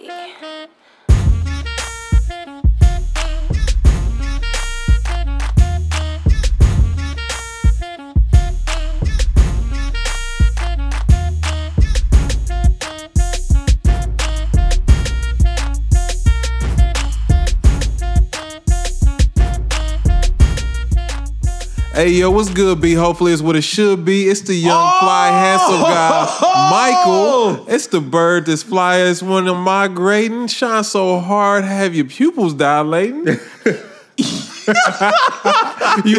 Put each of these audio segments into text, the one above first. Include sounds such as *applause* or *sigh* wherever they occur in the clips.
G. Hey yo, what's good, B? Hopefully it's what it should be. It's the young, oh! fly, handsome guy, Michael. It's the bird that's fly as one of migrating. Shine so hard, have your pupils dilating. *laughs* you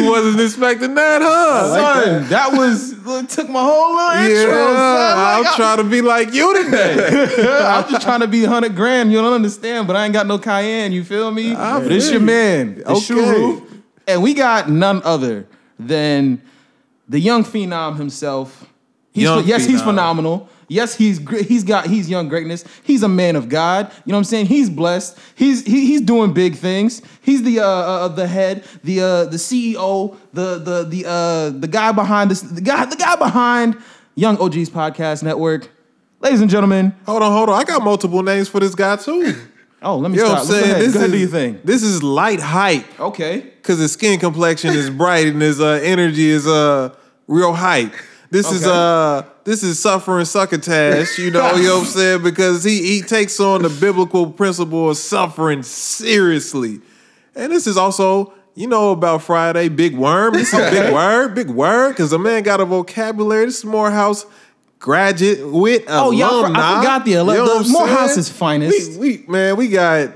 wasn't expecting that, huh? Son, that was took my whole little yeah, intro. Son. I'm trying to be like you today. *laughs* I'm just trying to be hundred grand. You don't understand, but I ain't got no Cayenne. You feel me? I it's your man, Okay. And we got none other than the young phenom himself. He's Young yes, he's phenomenal. Yes, he's he's got he's young greatness. He's a man of God. You know what I'm saying? He's blessed. He's he, he's doing big things. He's the uh, uh the head, the uh the CEO, the the the uh the guy behind this the guy the guy behind Young OGs Podcast Network. Ladies and gentlemen, hold on, hold on. I got multiple names for this guy too. Oh let me You know what. I'm saying? This is do your thing. This is light hype. Okay. Cause his skin complexion is bright and his uh, energy is uh real hype. This is Okay. uh this is suffering succotash, you know, you know what I'm saying? *laughs* Because he he takes on the biblical principle of suffering seriously. And this is also, you know about Friday, Big Worm. This is big *laughs* word, big word, because the man got a vocabulary. This is Morehouse graduate with Oh, yeah, I for- I forgot the alum- You know the what Morehouse's finest. We, we man, we got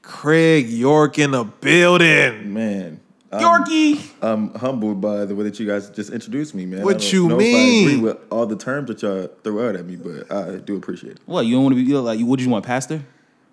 Craig York in the building. Man, I'm, Yorkie. I'm humbled by the way that you guys just introduced me, man. What I don't you know If I mean? agree with all the terms that y'all throw out at me, but I do appreciate it. What, you don't want to be you know, like what do you want, pastor?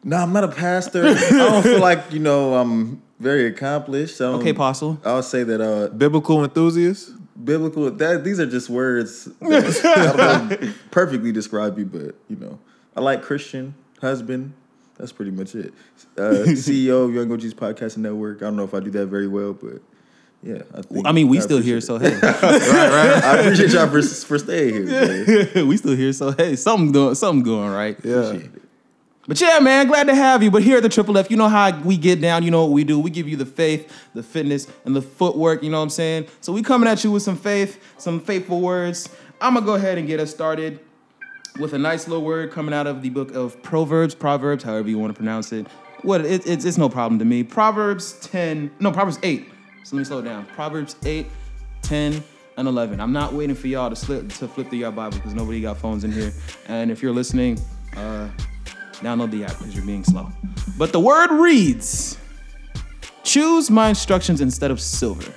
No, I'm not a pastor. *laughs* I don't feel like you know I'm very accomplished. So Okay, apostle. I'll say that uh, Biblical enthusiast. Biblical. That these are just words that *laughs* I don't perfectly describe you, but you know, I like Christian husband. That's pretty much it. Uh, *laughs* CEO of Young OGs Podcast Network. I don't know if I do that very well, but yeah, I think. I mean, we I still here, it. so *laughs* hey. Right, right. I appreciate y'all for, for staying here. We still here, so hey, something doing something going right. Yeah. But yeah, man, glad to have you. But here at the Triple F, you know how we get down, you know what we do. We give you the faith, the fitness, and the footwork, you know what I'm saying? So we coming at you with some faith, some faithful words. I'm gonna go ahead and get us started with a nice little word coming out of the book of Proverbs, Proverbs, however you want to pronounce it. What it, it's, it's no problem to me. Proverbs 10, no, Proverbs 8. So let me slow down. Proverbs 8, 10, and 11. I'm not waiting for y'all to slip to flip through your Bible because nobody got phones in here. And if you're listening, uh, download the app because you're being slow. But the word reads Choose my instructions instead of silver,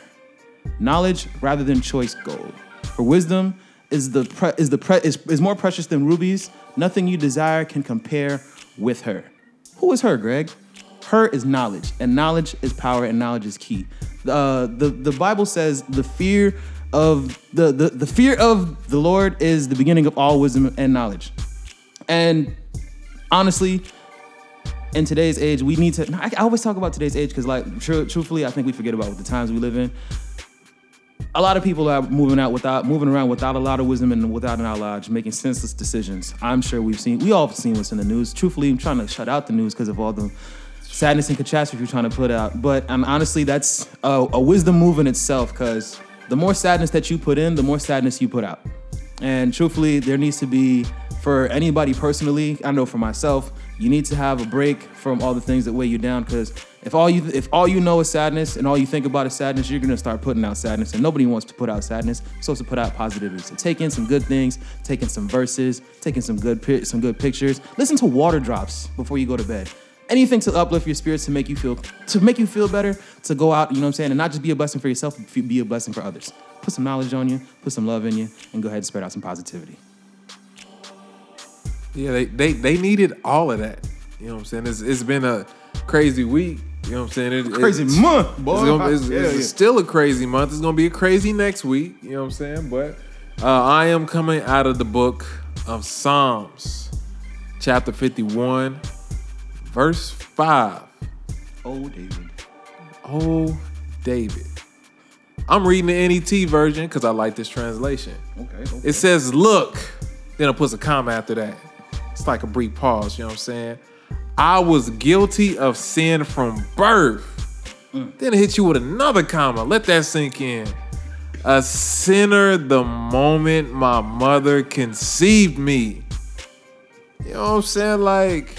knowledge rather than choice gold. For wisdom is the pre- is the pre- is, is more precious than rubies. Nothing you desire can compare with her. Who is her, Greg? Her is knowledge, and knowledge is power, and knowledge is key. Uh, the the Bible says the fear of the, the the fear of the Lord is the beginning of all wisdom and knowledge. And honestly, in today's age, we need to. I, always talk about today's age because, like, tru- truthfully, I think we forget about what the times we live in. A lot of people are moving out without moving around without a lot of wisdom and without an knowledge, making senseless decisions. I'm sure we've seen, we all seen what's in the news. Truthfully, I'm trying to shut out the news because of all the sadness and catastrophe you're trying to put out. But um, honestly, that's a, a wisdom move in itself because the more sadness that you put in, the more sadness you put out. And truthfully, there needs to be for anybody personally. I know for myself, you need to have a break from all the things that weigh you down. Because if all you if all you know is sadness and all you think about is sadness, you're gonna start putting out sadness. And nobody wants to put out sadness. You're supposed to put out positivity. So take in some good things, take in some verses, take in some good some good pictures. Listen to water drops before you go to bed. Anything to uplift your spirits to make you feel to make you feel better, to go out, you know what I'm saying, and not just be a blessing for yourself, be a blessing for others. Put some knowledge on you, put some love in you, and go ahead and spread out some positivity. Yeah, they, they they needed all of that. You know what I'm saying? It's, it's been a crazy week. You know what I'm saying? It, Crazy it's, month, boy. It's, gonna, it's, Yeah, it's yeah. still a crazy month. It's gonna be a crazy next week. You know what I'm saying? But uh, I am coming out of the book of Psalms, chapter 51, verse 5. Oh, David. Oh, David. I'm reading the NET version because I like this translation. Okay. okay. It says, look, then it puts a comma after that. it's like a brief pause, you know what I'm saying? I was guilty of sin from birth. Then it hits you with another comma. Let that sink in. A sinner the moment my mother conceived me. You know what I'm saying? Like,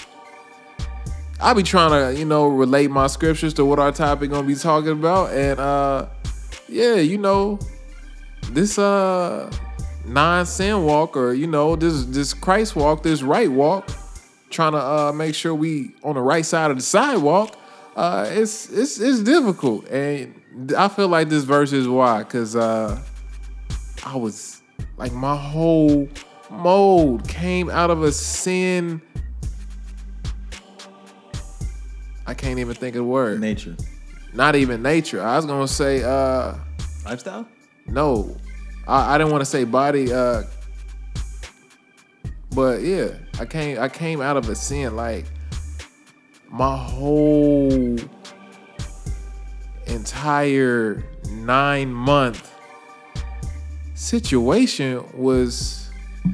I be trying to, you know, relate my scriptures to what our topic gonna be talking about. And uh yeah, you know, this uh non-sin walk or you know, this this Christ walk, this right walk, trying to uh make sure we on the right side of the sidewalk, uh it's it's it's difficult. And I feel like this verse is why, cause uh I was like my whole mold came out of a sin. I can't even think of the word. Nature. Not even nature. I was gonna say uh Lifestyle? no. I, I didn't want to say body uh but yeah, I came I came out of a sin like my whole entire nine month situation was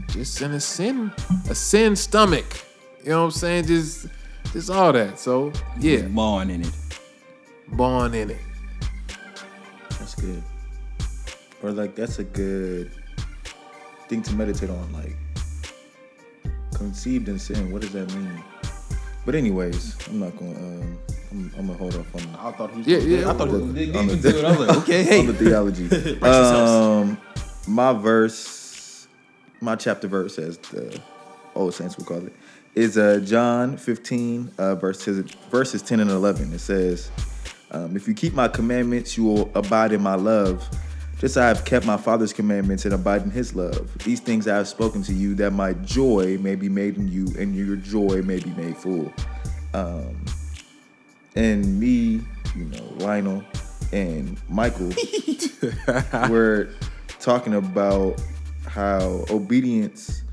just in a sin a sin stomach. You know what I'm saying? Just just all that. So yeah, Born in it. Born in it. That's good. Or like that's a good thing to meditate on. Like conceived in sin. What does that mean? But anyways, I'm not gonna. Um, I'm, I'm gonna hold off on. I thought he was Yeah, yeah. I thought he was gonna dig On deep the- into it. I was like, okay, hey. *laughs* on the theology. *laughs* um, my verse, my chapter verse, as the old saints would call it, is uh, John 15, uh, verses verses 10 and 11. It says, um, "If you keep my commandments, you will abide in my love." Just as I have kept my Father's commandments and abide in His love. These things I have spoken to you, that my joy may be made in you, and your joy may be made full. Um, and me, you know, Lionel and Michael *laughs* we're talking about how obedience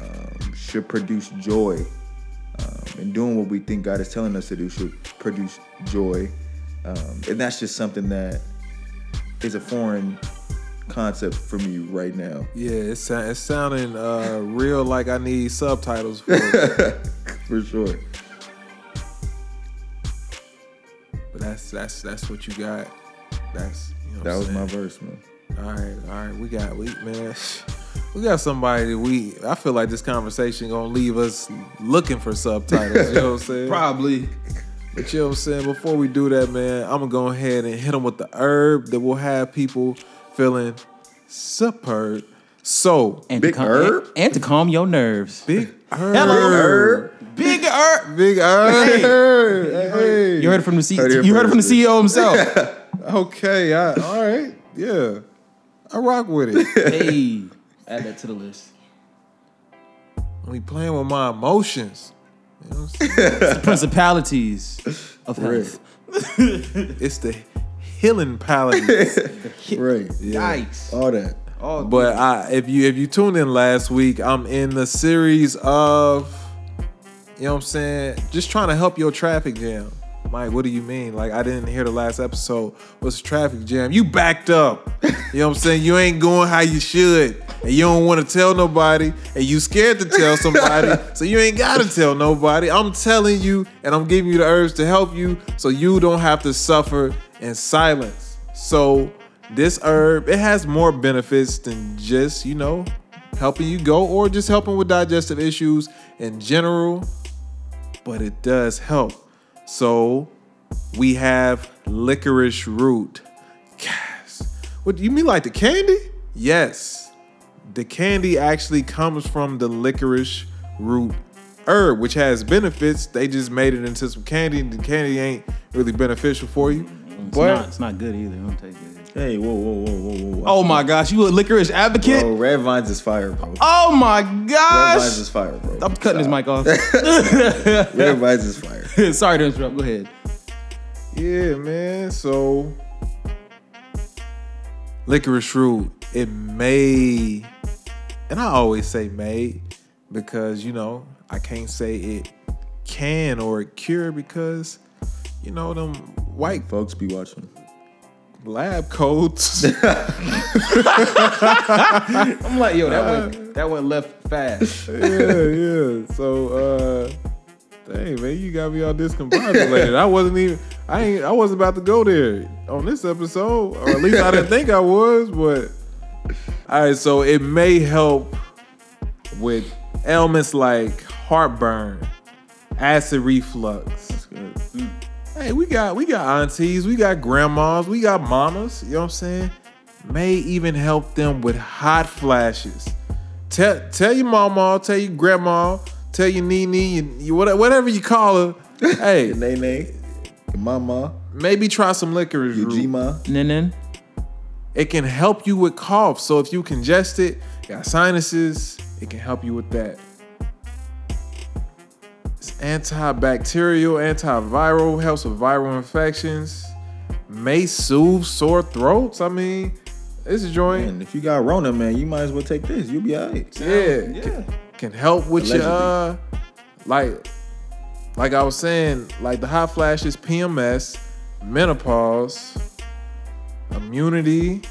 um, should produce joy. Um, and doing what we think God is telling us to do should produce joy. Um, and that's just something that is a foreign concept for me right now. Yeah, it's it's sounding uh, *laughs* real like I need subtitles for it. *laughs* For sure. but that's that's that's what you got. That's you know That I'm was my verse, man. All right, all right. We got we man, *laughs* we got somebody that we. I feel like this conversation gonna leave us looking for subtitles. you know what I'm saying? Probably. But you know what I'm saying? Before we do that, man, I'm gonna go ahead and hit them with the herb that will have people feeling superb. So And Big to calm, herb? And, and to calm your nerves. big herb. Hello. Herb. Big herb. Big herb. Hey. You heard it from the C- Heard you heard it from the. CEO himself. *laughs* Okay, I, all right, yeah, I rock with it. *laughs* hey, add that to the list. We playing with my emotions. You know what I'm saying? The principalities of health. *laughs* it's the healing palate. *laughs* Right. Yikes. All that. Oh, but I, if you if you tuned in last week, I'm in the series of, you know what I'm saying, just trying to help your traffic jam. Mike, what do you mean? Like I didn't hear the last episode. What's the traffic jam? You backed up. You know what I'm saying? You ain't going how you should. And you don't want to tell nobody. And you scared to tell somebody. *laughs* so you ain't gotta tell nobody. I'm telling you, and I'm giving you the urge to help you so you don't have to suffer in silence. So this herb, it has more benefits than just, you know, helping you go or just helping with digestive issues in general. But it does help. So we have licorice root. Yes. What you mean like the candy? Yes. The candy actually comes from the licorice root herb, which has benefits. They just made it into some candy, and the candy ain't really beneficial for you. it's, But not, it's not good either. Don't take it. Hey, whoa, whoa, whoa, whoa, whoa. whoa. Oh my gosh, you a licorice advocate? Bro, Red Vines is fire, bro. Oh my gosh, Red Vines is fire, bro. I'm cutting his mic off. *laughs* Red *laughs* Vines is fire. *laughs* Sorry to interrupt. Go ahead. Yeah, man. So licorice root, it may, and I always say made because you know I can't say it can or it cure because you know them white Folks be watching. lab coats. *laughs* I'm like, yo, that went That went left fast. yeah, yeah. So, uh, dang man, you got me all discombobulated. I wasn't even. I ain't. I wasn't about to go there on this episode, or at least I didn't think I was. But all right, so it may help with ailments like heartburn, acid reflux. That's good. Mm. Hey, we got we got aunties, we got grandmas, we got mamas. You know what I'm saying? May even help them with hot flashes. Tell tell your mama, tell your grandma, tell your nene, you, you whatever you call her. *laughs* hey, Your nene, your mama, maybe try some licorice your root. G-ma. Nin It can help you with cough. So if you congested, got sinuses, it can help you with that. It's antibacterial, antiviral, helps with viral infections, may soothe sore throats. I mean, this is joint, And if you got Rona, man, you might as well take this. You'll be alright. yeah, Yeah. Can, can help with your uh, like, like I was saying, like the hot flashes, PMS, menopause, immunity.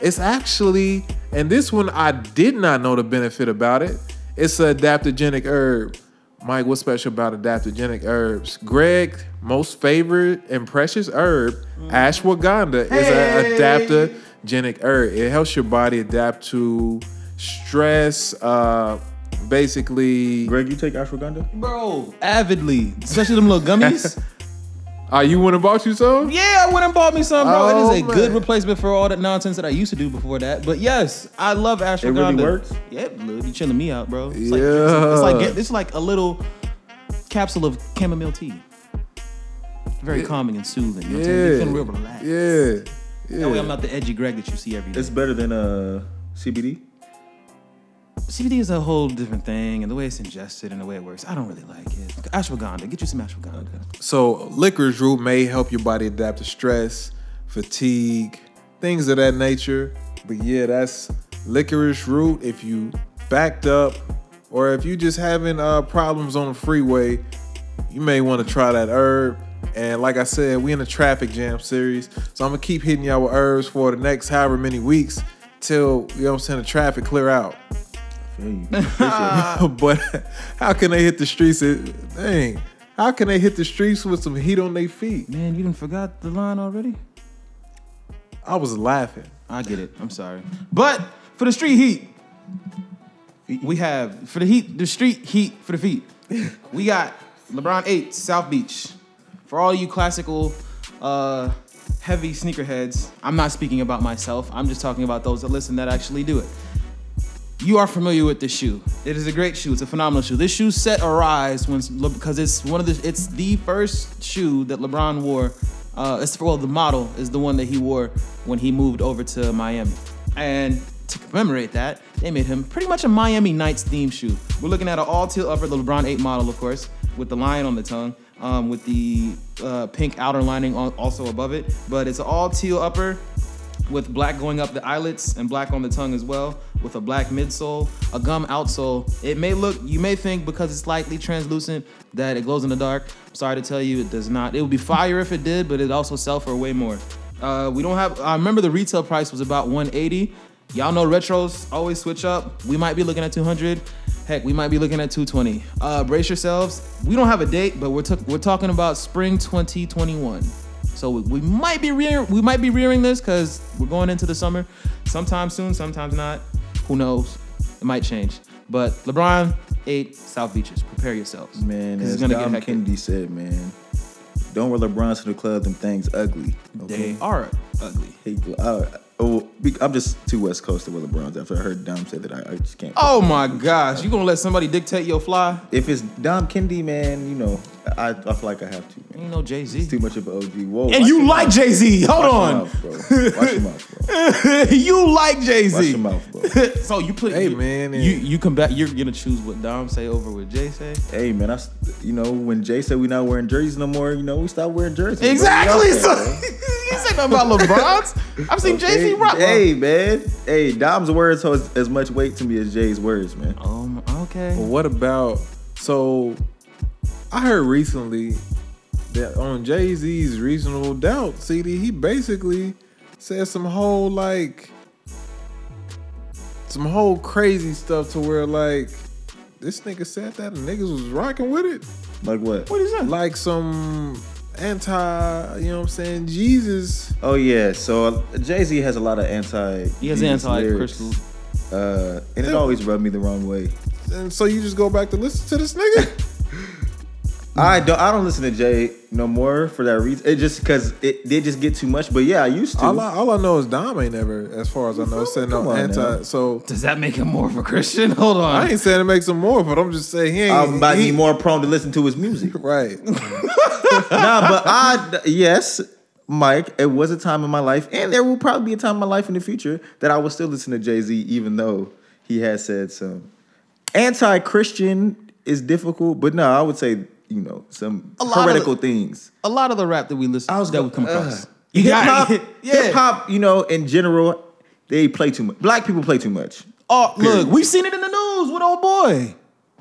It's actually, and this one I did not know the benefit about it. It's an adaptogenic herb. Mike, what's special about adaptogenic herbs? Greg, most favorite and precious herb, ashwagandha, is an adaptogenic herb. It helps your body adapt to stress. Uh, basically, Greg, you take ashwagandha? Bro, avidly. Especially them little gummies. *laughs* uh, you went and bought you some? yeah, I went and bought me some, bro. Oh, it is a good replacement for all that nonsense that I used to do before that. But yes, I love ashwagandha. It really works? Yeah, look, you chilling me out, bro. It's Yeah. Like, it's like it's like a little capsule of chamomile tea. Very calming and soothing. You know what I'm? You feel real relaxed. Yeah. That way I'm not the edgy Greg that you see every day. It's better than uh CBD. CBD is a whole different thing, and the way it's ingested and the way it works, I don't really like it. Ashwagandha, get you some ashwagandha. So licorice root may help your body adapt to stress, fatigue, things of that nature. But yeah, that's licorice root. If you backed up, or if you just having uh, problems on the freeway, you may want to try that herb. And like I said, we in a traffic jam series, so I'm gonna keep hitting y'all with herbs for the next however many weeks till you know what I'm saying the traffic clear out. *laughs* *laughs* but how can they hit the streets? Dang, how can they hit the streets with some heat on their feet? Man, you didn't forgot the line already? I was laughing. I get it. I'm sorry. But for the street heat, we have for the heat, the street heat for the feet. *laughs* We got LeBron 8, South Beach. For all you classical uh heavy sneakerheads, I'm not speaking about myself. I'm just talking about those that listen that actually do it. You are familiar with this shoe. It is a great shoe. It's a phenomenal shoe. This shoe set a rise when because it's one of the it's the first shoe that LeBron wore. Uh, it's well the model is the one that he wore when he moved over to Miami, and to commemorate that, they made him pretty much a Miami Nights theme shoe. We're looking at an all teal upper, the LeBron 8 model, of course, with the lion on the tongue, um, with the uh, pink outer lining al- also above it. But it's an all teal upper with black going up the eyelets and black on the tongue as well, with a black midsole, a gum outsole. It may look, you may think because it's slightly translucent that it glows in the dark. Sorry to tell you, it does not. It would be fire if it did, but it also sell for way more. Uh, we don't have. I remember the retail price was about 180. Y'all know retros always switch up. We might be looking at 200. Heck, we might be looking at 220. Uh, brace yourselves. We don't have a date, but we're t- we're talking about spring 2021. So we, we might be rear, we might be rearing this because we're going into the summer, sometime soon, sometimes not. Who knows? It might change. But LeBron eight South Beaches. Prepare yourselves, Man, 'Cause as it's gonna Dom get hectic. Kennedy said, man, don't wear LeBron to the club. Them things ugly. Okay. They are ugly. Hey, I, oh, I'm just too West Coast to wear LeBrons. After I heard Dom say that, I, I just can't. Oh my gosh, you gonna let somebody dictate your fly? If it's Dom Kennedy, man, you know, I, I feel like I have to. Man. Ain't no Jay It's Z. too much of an OG. Whoa. And you like. Jay Z? Hold Watch your on. mouth, bro. Watch your mouth, bro. *laughs* you like Jay Z. Watch Z? your mouth, bro. so you put Hey, you, man, you you come back. You're gonna choose what Dom say over what Jay say. Hey, man, I you know, when Jay said we not wearing jerseys no more, you know, we stopped wearing jerseys. Exactly. out So you say nothing about LeBron's. I've seen Jay Z Hey, rock. Hey, man. Hey, Dom's words hold as much weight to me as Jay's words, man. Um. Okay. But what about so? I heard recently that on Jay Z's Reasonable Doubt CD, he basically said some whole like some whole crazy stuff to where like this nigga said that and niggas was rocking with it. Like what? What is that? Like some anti, you know what I'm saying, Jesus. Oh yeah, so Jay Z has a lot of anti. He has anti-Christian. Uh, and it always rubbed me the wrong way. And so you just go back to listen to this nigga? *laughs* I don't. I don't listen to Jay no more for that reason. It just because it did just get too much. But yeah, I used to. all, I, all I know is Dom ain't never, as far as I know, said no Come on anti. now. So Does that make him more of a Christian? *laughs* Hold on. I ain't saying it makes him more, but I'm just saying he ain't. I might he, be more prone to listen to his music. *laughs* Right. *laughs* nah, but I yes, Mike. It was a time in my life, and there will probably be a time in my life in the future that I will still listen to Jay Z, even though he has said some anti-Christian is difficult. But no, I would say you know some A lot of heretical the- things. a lot of the rap that we listen I was that go- we come across. uh, *laughs* you hip hop. Yeah. hip hop. You know, in general, they play too much. Black people play too much. Oh, Period. look, we've seen it in the news with old boy.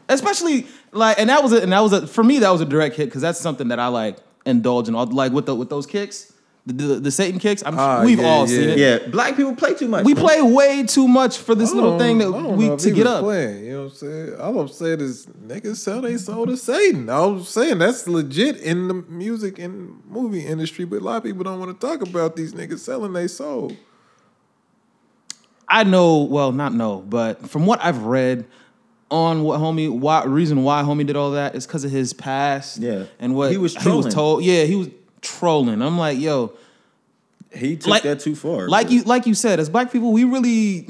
Especially like, and that was a, and that was a, for me that was a direct hit because that's something that I like indulge in. All like with the with those kicks, the the, the Satan kicks. I'm Ah, we've yeah, all yeah. seen it. Yeah, black people play too much. We man. play way too much for this little thing that we to get up. Playing, you know what I'm saying? All I'm saying is niggas sell they soul to Satan. I'm saying that's legit in the music and movie industry, but a lot of people don't want to talk about these niggas selling their soul. I know, well, not know, but from what I've read on what homie, why reason why homie did all that is because of his past. Yeah. and what He was He was told. Yeah, he was trolling. I'm like, yo, He took Like- that too far. like bro. you like you said, as black people, we really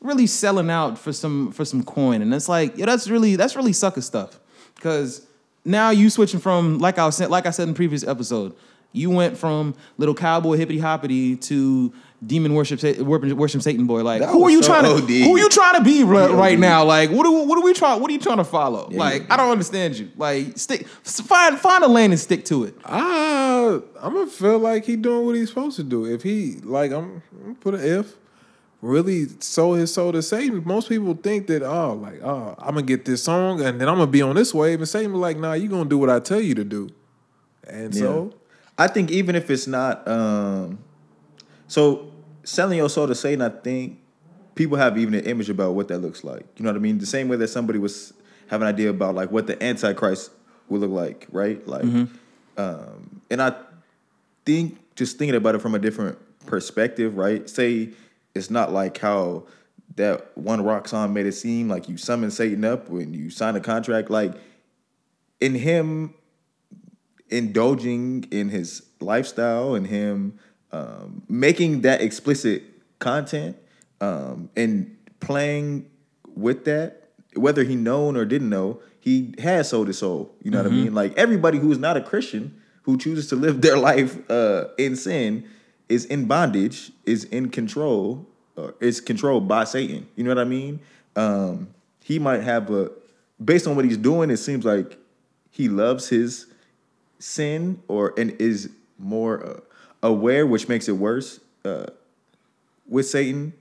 really selling out for some for some coin. And it's like, yeah, that's really that's really sucker stuff. Cause now you switching from like I was like I said in the previous episode, you went from little cowboy hippity hoppity to demon worship Sa- worship, worship Satan boy. Like That who are you so trying to OD. who are you trying to be right, right now? Like what do what are we trying what are you trying to follow? like yeah. I don't understand you. Like stick find find a lane and stick to it. Ah, I'm gonna feel like he doing what he's supposed to do. If he like, I'm, I'm gonna put an if. Really sold his soul to Satan. Most people think that oh, like oh, I'm gonna get this song and then I'm gonna be on this wave. And Satan be like, nah, you gonna do what I tell you to do. And so I think even if it's not um so selling your soul to Satan, I think people have even an image about what that looks like. You know what I mean? The same way that somebody was have an idea about like what the Antichrist would look like, right? Like um and I think just thinking about it from a different perspective, right? Say it's not like how that one rock song made it seem like you summon Satan up when you sign a contract. Like in him indulging in his lifestyle and him um, making that explicit content um, and playing with that, whether he known or didn't know, he has sold his soul. You know what I mean? Like everybody who is not a Christian who chooses to live *laughs* their life uh, in sin is in bondage, is in control, or is controlled by Satan. You know what I mean? Um, he might have a, based on what he's doing, it seems like he loves his sin or and is more uh, aware, which makes it worse uh, with Satan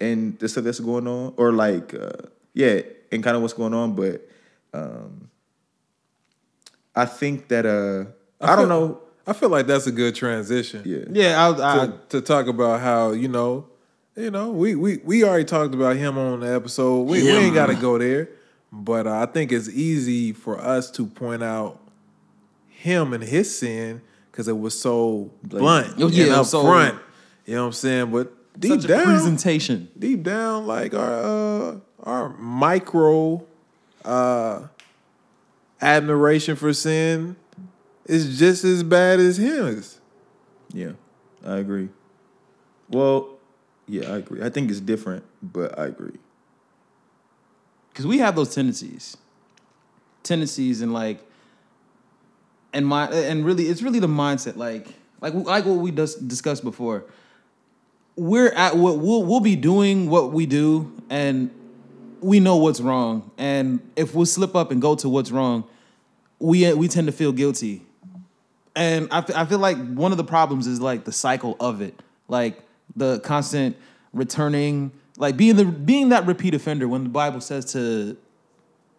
and the stuff that's going on, or like uh, yeah, and kind of what's going on. But um, I think that uh, I, don't know. I feel like that's a good transition. Yeah, Yeah, I, I, to, to talk about how you know, you know, we we we already talked about him on the episode. We, we ain't got to go there, but uh, I think it's easy for us to point out him and his sin because it was so blunt Oh, yeah, and up so- front. You know what I'm saying? But deep such a down, presentation. deep down, like our uh, our micro uh, admiration for sin is just as bad as his. yeah, I agree. Well, yeah, I agree. I think it's different, but I agree. because we have those tendencies, tendencies, and like, and my and really, it's really the mindset. Like, like like what we just discussed before. We're at what we'll we'll be doing what we do, and we know what's wrong. And if we slip up and go to what's wrong, we we tend to feel guilty. And I, I feel like one of the problems is like the cycle of it, like the constant returning, like being the being that repeat offender when the Bible says to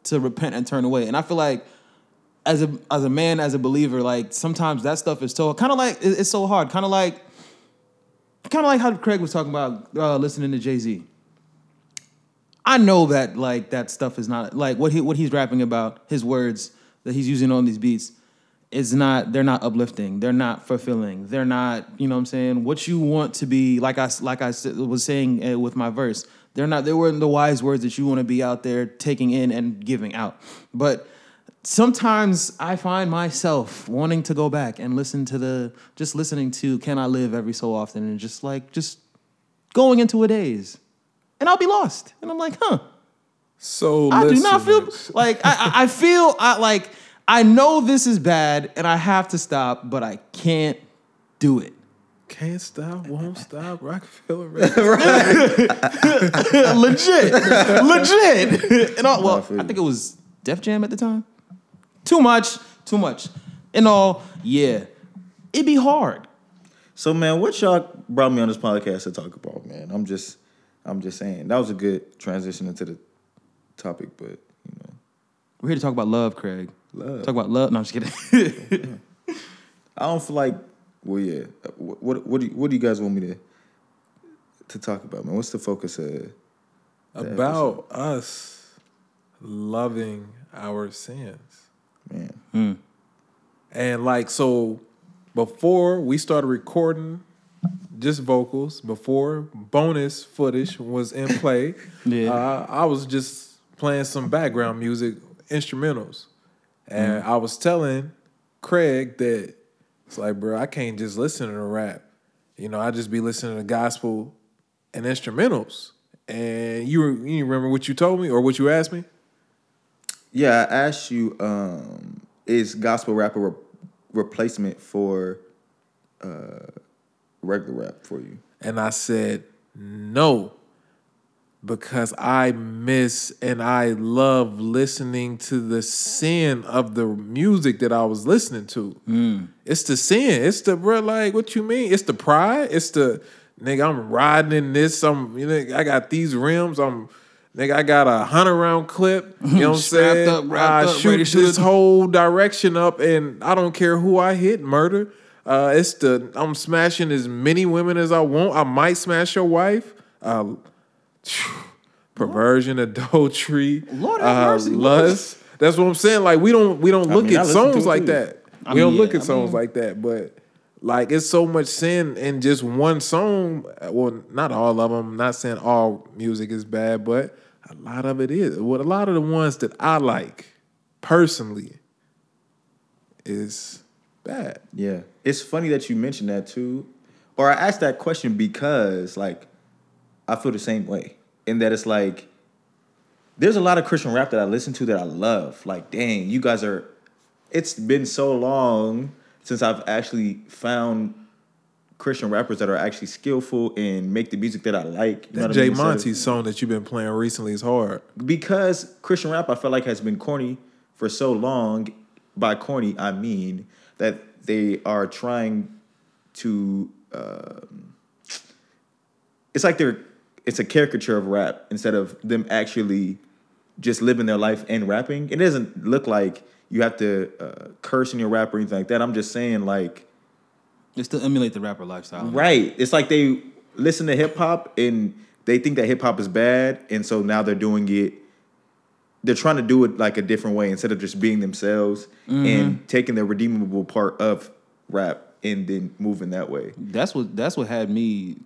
to repent and turn away. And I feel like as a as a man, as a believer, like sometimes that stuff is so kind of like it's so hard, kind of like kind of like how Craig was talking about uh, listening to Jay Z. I know that like that stuff is not like what he what he's rapping about. His words that he's using on these beats is not. They're not uplifting. They're not fulfilling. They're not. You know what I'm saying? What you want to be like. I like I was saying uh, with my verse. They're not. They weren't the wise words that you want to be out there taking in and giving out. But sometimes I find myself wanting to go back and listen to the just listening to "Can I Live" every so often and just like just going into a daze, and I'll be lost, and I'm like, huh. So I do not feel *laughs* like I, I feel I like I know this is bad and I have to stop, but I can't do it. Can't stop, won't *laughs* stop. Rockefeller. Records. *laughs* legit, legit. And all, well, I think it was Def Jam at the time. Too much, too much. In all, yeah, it'd be hard. So man, what y'all brought me on this podcast to talk about, man? I'm just I'm just saying. That was a good transition into the topic, but you know. We're here to talk about love, Craig. Love. Talk about love. No, I'm just kidding. *laughs* I don't feel like well yeah. What what what do you, what do you guys want me to to talk about, man? What's the focus of About us loving our sins. Man? And like so before we started recording just vocals, before bonus footage was in play, *laughs* Yeah. uh, I was just playing some background music, instrumentals. And I was telling Craig that it's like, bro, I can't just listen to rap. You know, I just be listening to gospel and instrumentals. And you you remember what you told me or what you asked me? Yeah, I asked you, um, is gospel rap a re- replacement for uh, regular rap for you? And I said, no, because I miss and I love listening to the sin of the music that I was listening to. It's the sin. It's the, bro, like, what you mean? It's the pride. It's the, nigga, I'm riding in this. I'm, you know, I got these rims. I'm, nigga, I got a hundred round clip. You know what I'm *laughs* saying? up, I up, shoot ready to shoot this whole direction up, and I don't care who I hit. Murder. Uh, it's the I'm smashing as many women as I want. I might smash your wife. Uh, *sighs* perversion, adultery, Lord uh, mercy. lust. That's what I'm saying. Like we don't we don't I look mean, at songs like too. that. I we don't look yeah, at I songs mean- like that, but. Like it's so much sin in just one song. Well, not all of them. Not saying all music is bad, but a lot of it is. What a lot of the ones that I like personally is bad. Yeah, it's funny that you mentioned that too. Or I asked that question because like I feel the same way. In that it's like there's a lot of Christian rap that I listen to that I love. Like, dang, you guys are it's been so long since I've actually found Christian rappers that are actually skillful and make the music that I like. You know That what I Jay mean? Monty song that you've been playing recently is hard. because Christian rap I feel like has been corny for so long. By corny, I mean that they are trying to. Um, it's like they're. It's a caricature of rap instead of them actually just living their life and rapping. It doesn't look like you have to uh, curse in your rap or anything like that. I'm just saying like. They still emulate the rapper lifestyle. Right. It's like they listen to hip hop and they think that hip hop is bad, and so now they're doing it. They're trying to do it like a different way instead of just being themselves and taking the redeemable part of rap and then moving that way. That's what that's what had me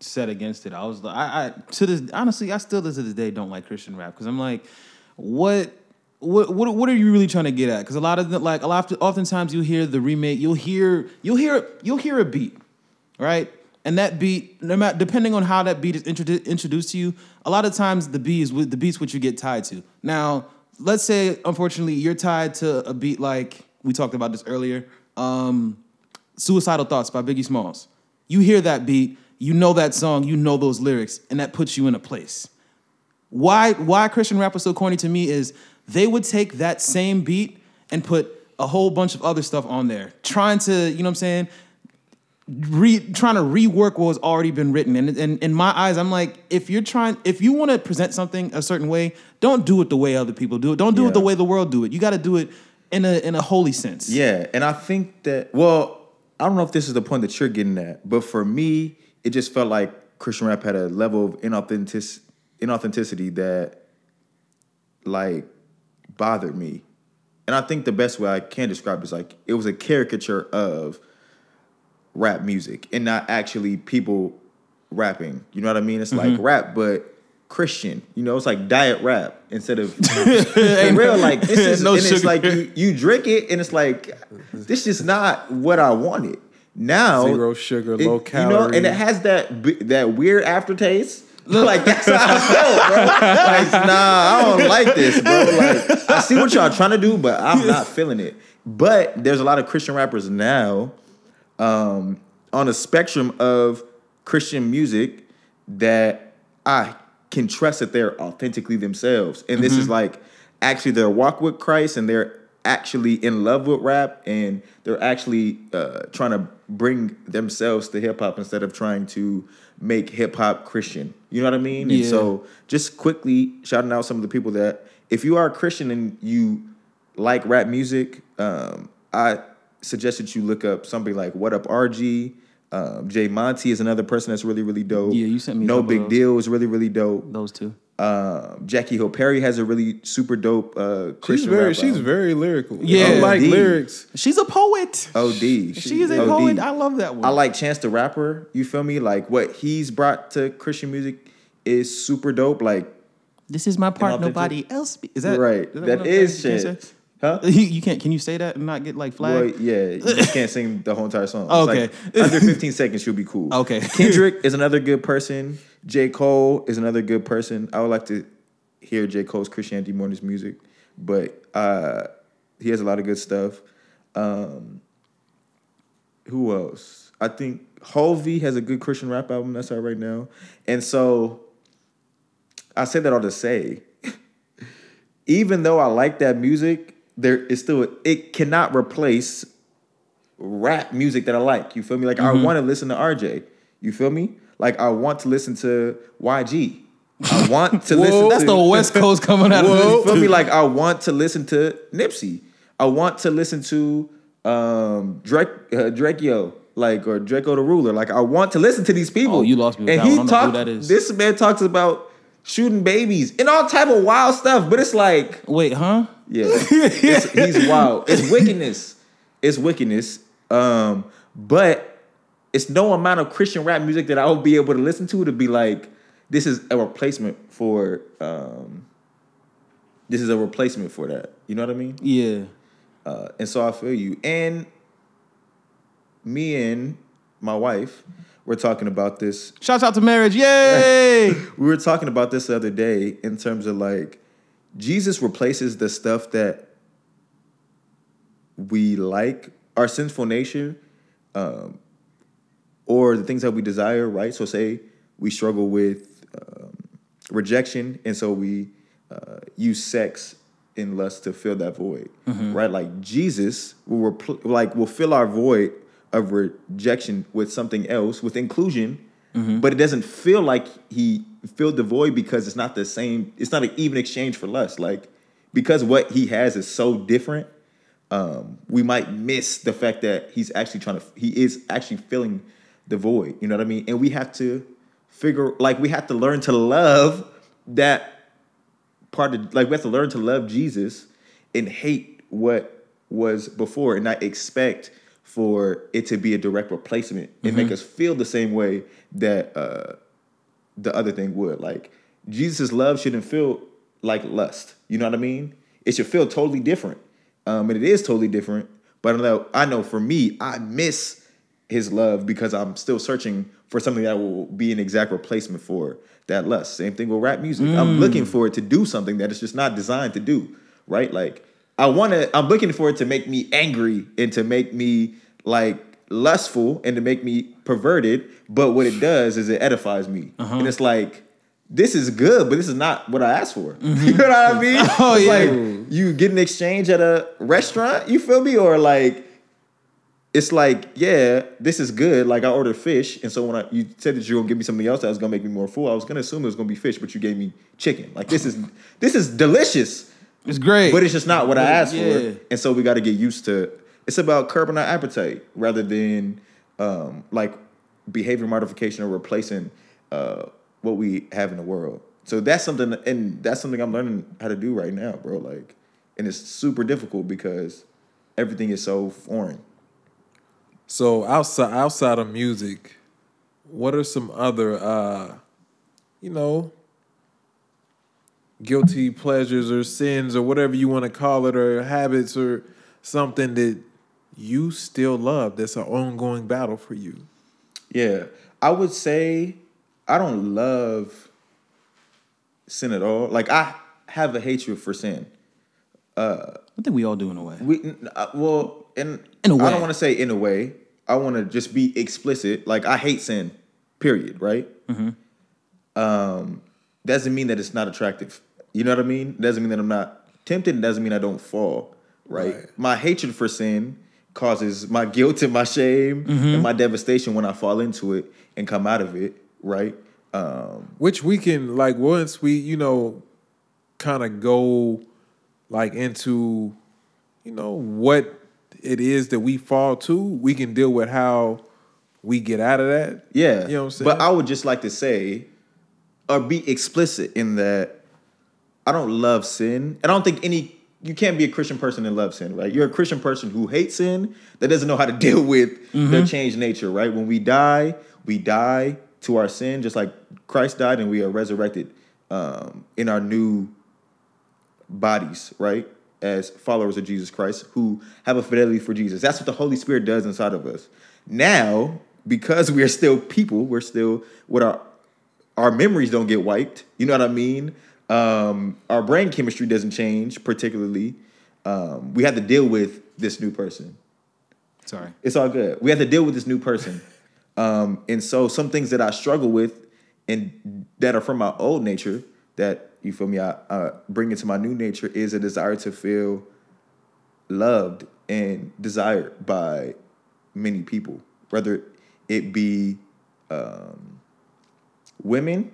set against it. I was like, I, I to this honestly, I still to this day don't like Christian rap because I'm like, what. What, what what are you really trying to get at? Because a lot of the, like a lot of, oftentimes you hear the remake, you'll hear you'll hear you'll hear a beat, right? And that beat, no matter depending on how that beat is introdu- introduced to you, a lot of times the beat is the beats what you get tied to. Now, let's say unfortunately you're tied to a beat like we talked about this earlier, um, "Suicidal Thoughts" by Biggie Smalls. You hear that beat, you know that song, you know those lyrics, and that puts you in a place. Why why Christian rap was so corny to me is they would take that same beat and put a whole bunch of other stuff on there, trying to, you know what I'm saying, re, trying to rework what has already been written. And, and in my eyes, I'm like, if you're trying, if you want to present something a certain way, don't do it the way other people do it. Don't do it the way the world do it. You got to do it in a in a holy sense. Yeah, and I think that well, I don't know if this is the point that you're getting at, but for me, it just felt like Christian rap had a level of inauthentic inauthenticity that like bothered me. And I think the best way I can describe it is like it was a caricature of rap music and not actually people rapping. You know what I mean? It's like mm-hmm. rap, but Christian. You know, it's like diet rap instead of *laughs* real. Like this is No and it's sugar. like you, you drink it and it's like this is not what I wanted. Now Zero sugar, it- low You know, calorie. and it has that that weird aftertaste. Like that's how I felt, bro. Like, nah, I don't like this, bro. Like, I see what y'all trying to do, but I'm not feeling it. But there's a lot of Christian rappers now um, on a spectrum of Christian music that I can trust that they're authentically themselves. And this is like actually their walk with Christ and they're actually in love with rap and they're actually uh, trying to bring themselves to hip hop instead of trying to make hip hop Christian. You know what I mean? And Yeah. so just quickly shouting out some of the people that if you are a Christian and you like rap music, um, I suggest that you look up somebody like What Up RG. Um, Jay Monty is another person that's really, really dope. Yeah, you sent me No Big. Deal is really, really dope. Those two. Um, Jackie Hill Perry has a really super dope uh, she's Christian very, rap she's album. very lyrical. Yeah. I like Indeed. lyrics. She's a poet. OD. She is a OD. poet. I love that one. I like Chance the Rapper. You feel me? Like what he's brought to Christian music is super dope. Like this is my part. Nobody else. Be- is that right. Is that one of is the things you Chance. Huh? You, you can't. Can you say that and not get like Well, flagged? yeah, you just can't sing the whole entire song. It's Okay. like under 15 seconds, you'll be cool. Okay. *laughs* Kendrick *laughs* is another good person. J. Cole is another good person. I would like to hear J. Cole's Christianity more in his music, but uh, he has a lot of good stuff. Um, who else? I think Hulvey has a good Christian rap album that's out right now. And so I say that all to say, *laughs* even though I like that music, there is still it cannot replace rap music that I like. You feel me? Like I want to listen to RJ. You feel me? Like I want to listen to YG. I want to *laughs* listen. That's to, the West *laughs* Coast coming out of you this. feel me? Like I want to listen to Nipsey. I want to listen to um Drake uh, Drakeo, like or Drakeo the Ruler. Like I want to listen to these people. Oh, you lost me And he one. I don't know who talk- that is. This man talks about shooting babies and all type of wild stuff. But it's like Wait, huh? Yeah, *laughs* he's wild. It's wickedness. It's wickedness. Um, but it's no amount of Christian rap music that I would be able to listen to to be like, this is a replacement for. Um, this is a replacement for that. You know what I mean? Yeah. Uh, and so I feel you. And me and my wife were talking about this Shouts out to marriage. Yay! *laughs* we were talking about this the other day in terms of like Jesus replaces the stuff that we like, our sinful nature, um, or the things that we desire, right? So, say we struggle with um, rejection, and so we uh, use sex and lust to fill that void, right? Like Jesus will repl- like will fill our void of rejection with something else, with inclusion, but it doesn't feel like he filled the void because it's not the same. It's not an even exchange for lust, like because what he has is so different um, we might miss the fact that he's actually trying to he is actually filling the void you know what i mean and we have to figure like we have to learn to love that part of like we have to learn to love jesus and hate what was before and not expect for it to be a direct replacement and make us feel the same way that uh the other thing would. Like Jesus' love shouldn't feel like lust. You know what I mean? It should feel totally different. Um, and it is totally different. But I know, I know for me, I miss his love because I'm still searching for something that will be an exact replacement for that lust. Same thing with rap music. I'm looking for it to do something that it's just not designed to do. Right? Like I want to. I'm looking for it to make me angry and to make me like lustful and to make me perverted. But what it does is it edifies me, uh-huh. and it's like this is good, but this is not what I asked for. *laughs* You mm-hmm. know what I mean? *laughs* Oh, It's yeah. Like you get an exchange at a restaurant. You feel me? Or like it's like, yeah, this is good. Like I ordered fish, and so when I you said that you were gonna give me something else that was gonna make me more full, I was gonna assume it was gonna be fish, but you gave me chicken. Like this is this is delicious, It's great. but it's just not what I asked Yeah. for. And so we got to get used to. It's about curbing our appetite rather than um, like behavior modification or replacing uh, what we have in the world. So that's something, and that's something I'm learning how to do right now, bro. Like, and it's super difficult because everything is so foreign. So outside outside of music, what are some other uh you know guilty pleasures or sins or whatever you want to call it or habits or something that you still love that's an ongoing battle for you? Yeah, I would say I don't love sin at all. Like I have a hatred for sin. I think we all do in a way. We uh, well, in In a I way. don't want to say in a way. I want to just be explicit. Like I hate sin. Period. Right. Mm-hmm. Um, doesn't mean that it's not attractive. You know what I mean? Doesn't mean that I'm not tempted. It doesn't mean I don't fall. Right. Right. My hatred for sin causes my *laughs* guilt and my shame Mm-hmm. and my devastation when I fall into it and come out of it. Right. Um, Which we can like once we, you know, kind of go like into, you know, what it is that we fall to, we can deal with how we get out of that. Yeah. You know what I'm saying? But I would just like to say, or be explicit in that I don't love sin. And I don't think any, you can't be a Christian person and love sin, right? You're a Christian person who hates sin, that doesn't know how to *laughs* deal with their changed nature, right? When we die, we die to our sin, just like Christ died and we are resurrected um, in our new bodies, right? As followers of Jesus Christ who have a fidelity for Jesus. That's what the Holy Spirit does inside of us. Now, because we are still people, we're still what our our memories don't get wiped. You know what I mean? Um, our brain chemistry doesn't change particularly. Um, we have to deal with this new person. Sorry. It's all good. We have to deal with this new person. Um, and so some things that I struggle with and that are from my old nature that you feel me, I uh, bring into my new nature is a desire to feel loved and desired by many people, whether it be um, women,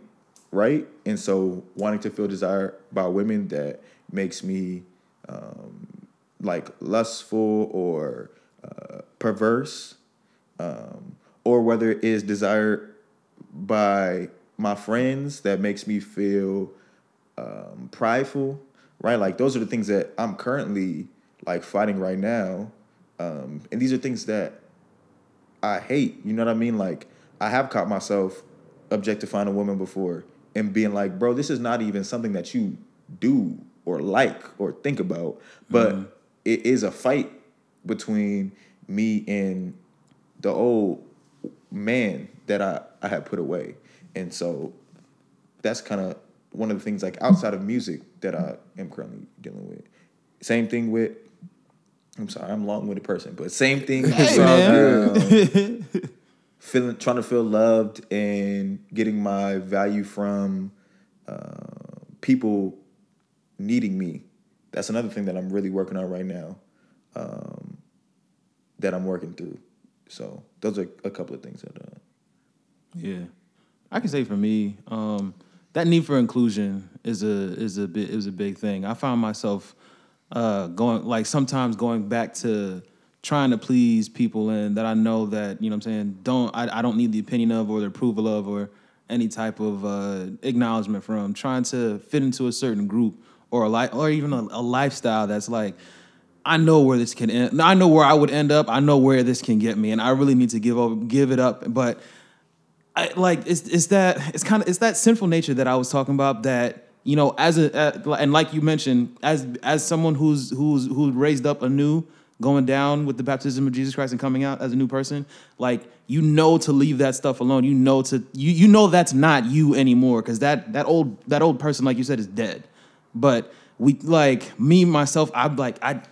right? And so wanting to feel desired by women that makes me um, like lustful or uh, perverse, um, or whether it is desired by my friends that makes me feel um, prideful, right? Like those are the things that I'm currently like fighting right now, um, and these are things that I hate. You know what I mean? Like I have caught myself objectifying a woman before and being like, bro, this is not even something that you do or like or think about, but it is a fight between me and the old man that I, I had put away. And so that's kind of one of the things like outside of music that I am currently dealing with. Same thing with I'm sorry, I'm a long-winded person, but same thing It's with, all *laughs* *laughs* um, feeling trying to feel loved and getting my value from uh, people needing me. That's another thing that I'm really working on right now. Um, that I'm working through. So those are a couple of things that. Uh, Yeah, I can say for me, um, that need for inclusion is a is a bit is a big thing. I found myself uh, going like sometimes going back to trying to please people and that I know that you know what I'm saying don't I, I don't need the opinion of or the approval of or any type of uh, acknowledgement from trying to fit into a certain group or a li- or even a, a lifestyle that's like I know where this can end. I know where I would end up. I know where this can get me, and I really need to give up, give it up. But I like it's it's that it's kind of it's that sinful nature that I was talking about. That you know, as a uh, and like you mentioned, as as someone who's who's who's raised up anew, going down with the baptism of Jesus Christ and coming out as a new person, like you know to leave that stuff alone. You know to you you know that's not you anymore because that that old that old person, like you said, is dead. But we like me myself, I'm like I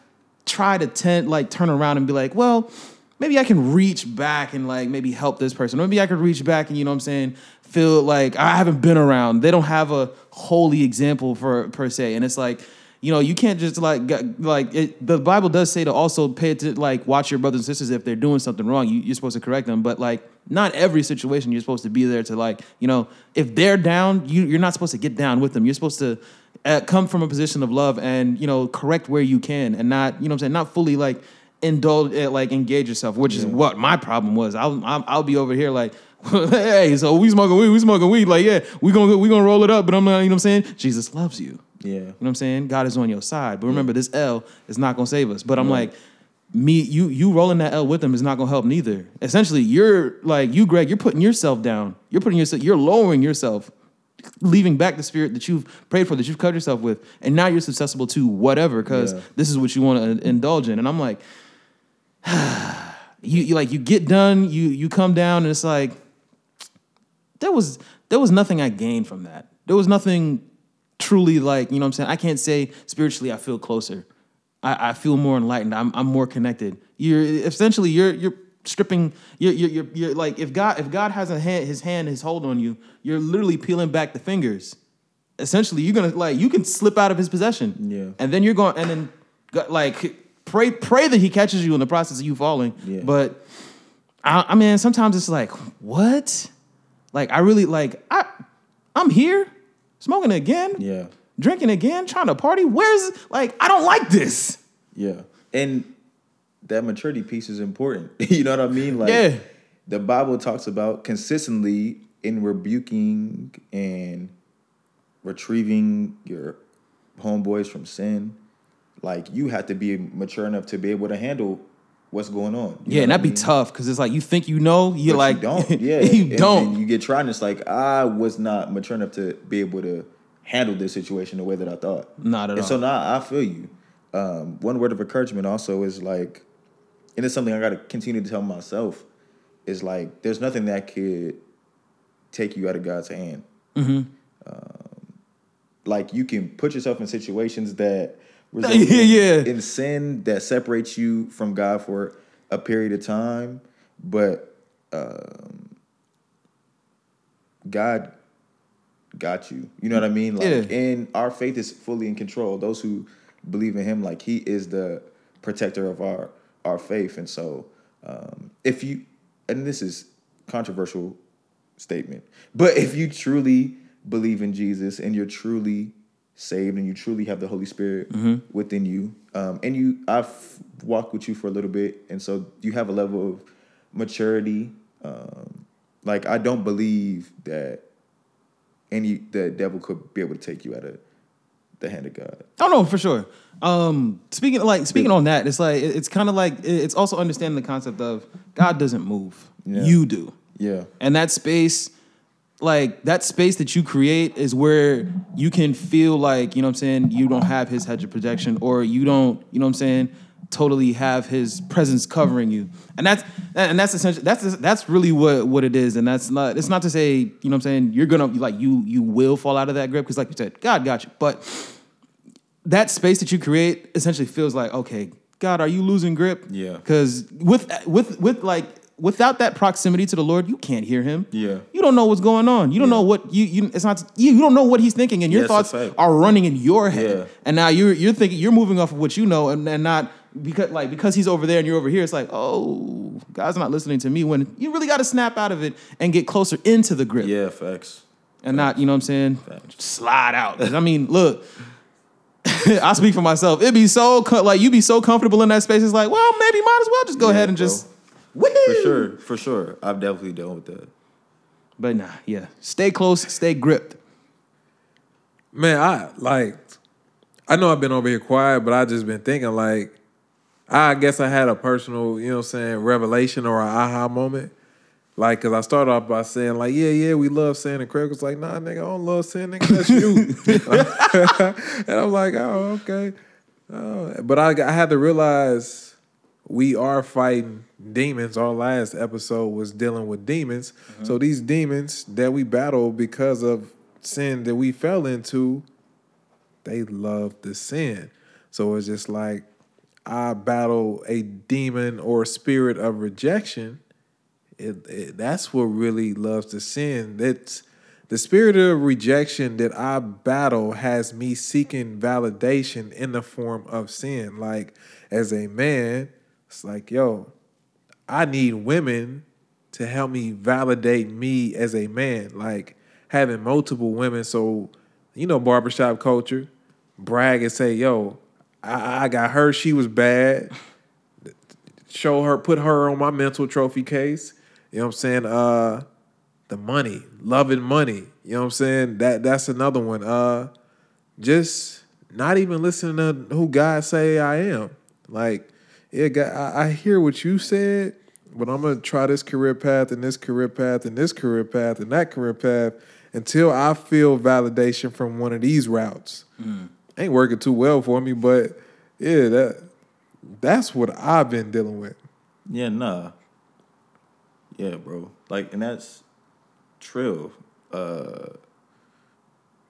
try to tend like turn around and be like, well, maybe I can reach back and like maybe help this person. Maybe I could reach back and you know what I'm saying, feel like I haven't been around. They don't have a holy example for per se. And it's like, you know, you can't just like like it, the Bible does say to also pay to like watch your brothers and sisters if they're doing something wrong. You, you're supposed to correct them, but like not every situation you're supposed to be there to like you know if they're down, you you're not supposed to get down with them. You're supposed to uh, come from a position of love and you know correct where you can and not you know what I'm saying not fully like indulge uh, like engage yourself, which is what my problem was. I'll, I'll I'll be over here like *laughs* hey, so we smoking weed, we smoking weed. Like, yeah, we gonna we gonna roll it up. But I'm not, you know what I'm saying? Jesus loves you. Yeah. You know what I'm saying? God is on your side. But remember, this L is not gonna save us. But I'm like, me, you, you rolling that L with them is not gonna help neither. Essentially, you're like you, Greg. You're putting yourself down. You're putting yourself. You're lowering yourself, leaving back the spirit that you've prayed for, that you've covered yourself with, and now you're susceptible to whatever because Yeah. this is what you want to indulge in. And I'm like, *sighs* you, you like you get done, you you come down, and it's like there was there was nothing I gained from that. There was nothing truly like, you know what I'm saying? I can't say spiritually I feel closer. I, I feel more enlightened. I'm I'm more connected. You're essentially you're you're stripping you're you're you're, you're like if God if God has a hand his hand his hold on you, you're literally peeling back the fingers. Essentially, you're gonna like you can slip out of his possession. Yeah. And then you're going and then like pray pray that he catches you in the process of you falling. Yeah. But I, I mean, sometimes it's like, what? Like, I really like, I, I'm here smoking again, Yeah. drinking again, trying to party. Where's like, I don't like this. Yeah. And that maturity piece is important. *laughs* you know what I mean? Like Yeah. the Bible talks about consistently in rebuking and retrieving your homeboys from sin. Like you have to be mature enough to be able to handle what's going on. Yeah, and that'd I be tough because it's like you think you know, you're But like you don't. *laughs* Yeah, you And- don't. And you get tried, and it's like I was not mature enough to be able to handle this situation the way that I thought. Not at and all. so now I feel you. Um, one word of encouragement also is like, and it's something I got to continue to tell myself, is like there's nothing that could take you out of God's hand. Mm-hmm. Um, like you can put yourself in situations that *laughs* Yeah, in, yeah. in sin that separates you from God for a period of time, but um, God got you. You know what I mean? Like, Yeah. and our faith is fully in control. Those who believe in Him, like He is the protector of our our faith. And so, um, if you, and this is controversial statement, but if you truly believe in Jesus and you're truly saved and you truly have the Holy Spirit within you, um, and you, I've walked with you for a little bit, and so you have a level of maturity. Um, like I don't believe that any the devil could be able to take you out of the hand of God. Oh no, for sure. Um, speaking like speaking on that, it's like it's kind of like it's also understanding the concept of God doesn't move, Yeah. you do. Yeah. And that space, like that space that you create is where you can feel like, you know what I'm saying, you don't have his hedge of protection or you don't, you know what I'm saying, totally have his presence covering you. And that's and that's essentially that's that's really what what it is. And that's not it's not to say, you know what I'm saying, you're gonna like you you will fall out of that grip because like you said, God got you. But that space that you create essentially feels like, okay, God, are you losing grip? Yeah. Because with with with like without that proximity to the Lord, you can't hear Him. Yeah. You don't know what's going on. You don't Yeah. know what you you. It's not you. You don't know what He's thinking, and your Yeah, thoughts are running in your head. Yeah. And now you're you're thinking you're moving off of what you know, and, and not because like because He's over there and you're over here. It's like oh, God's not listening to me. When you really got to snap out of it and get closer into the grip Yeah, facts. and not, you know what I'm saying, Facts. slide out. I mean, look, *laughs* I speak for myself. It'd be so like you'd be so comfortable in that space. It's like, well, maybe might as well just go ahead and bro. just woo. For sure, for sure. I've definitely dealt with that. But nah, yeah, stay close, stay gripped. Man, I like I know I've been over here quiet, but I just been thinking like I guess I had a personal, you know what I'm saying, revelation or an aha moment. Like, cause I started off by saying, like, yeah, yeah, we love sin, and Craig was like, nah, nigga, I don't love sin, nigga, that's you. *laughs* and I'm like, oh, okay. Oh. But I, I had to realize we are fighting demons. Our last episode was dealing with demons. Mm-hmm. So these demons that we battle because of sin that we fell into, they love the sin. So it's just like I battle a demon or spirit of rejection. It, it, that's what really loves the sin. That's the spirit of rejection that I battle has me seeking validation in the form of sin. Like as a man, it's like, yo, I need women to help me validate me as a man. Like having multiple women. So, you know, barbershop culture, brag and say, yo, I, I got her, she was bad. Show her, put her on my mental trophy case. You know what I'm saying? Uh the money, loving money. You know what I'm saying? That that's another one. Uh just not even listening to who God say I am. Like, yeah, God, I, I hear what you said, but I'm gonna try this career path and this career path and this career path and that career path until I feel validation from one of these routes. Ain't working too well for me, but yeah, that that's what I've been dealing with. Yeah, nah. Yeah, bro. Like, and that's true. Uh,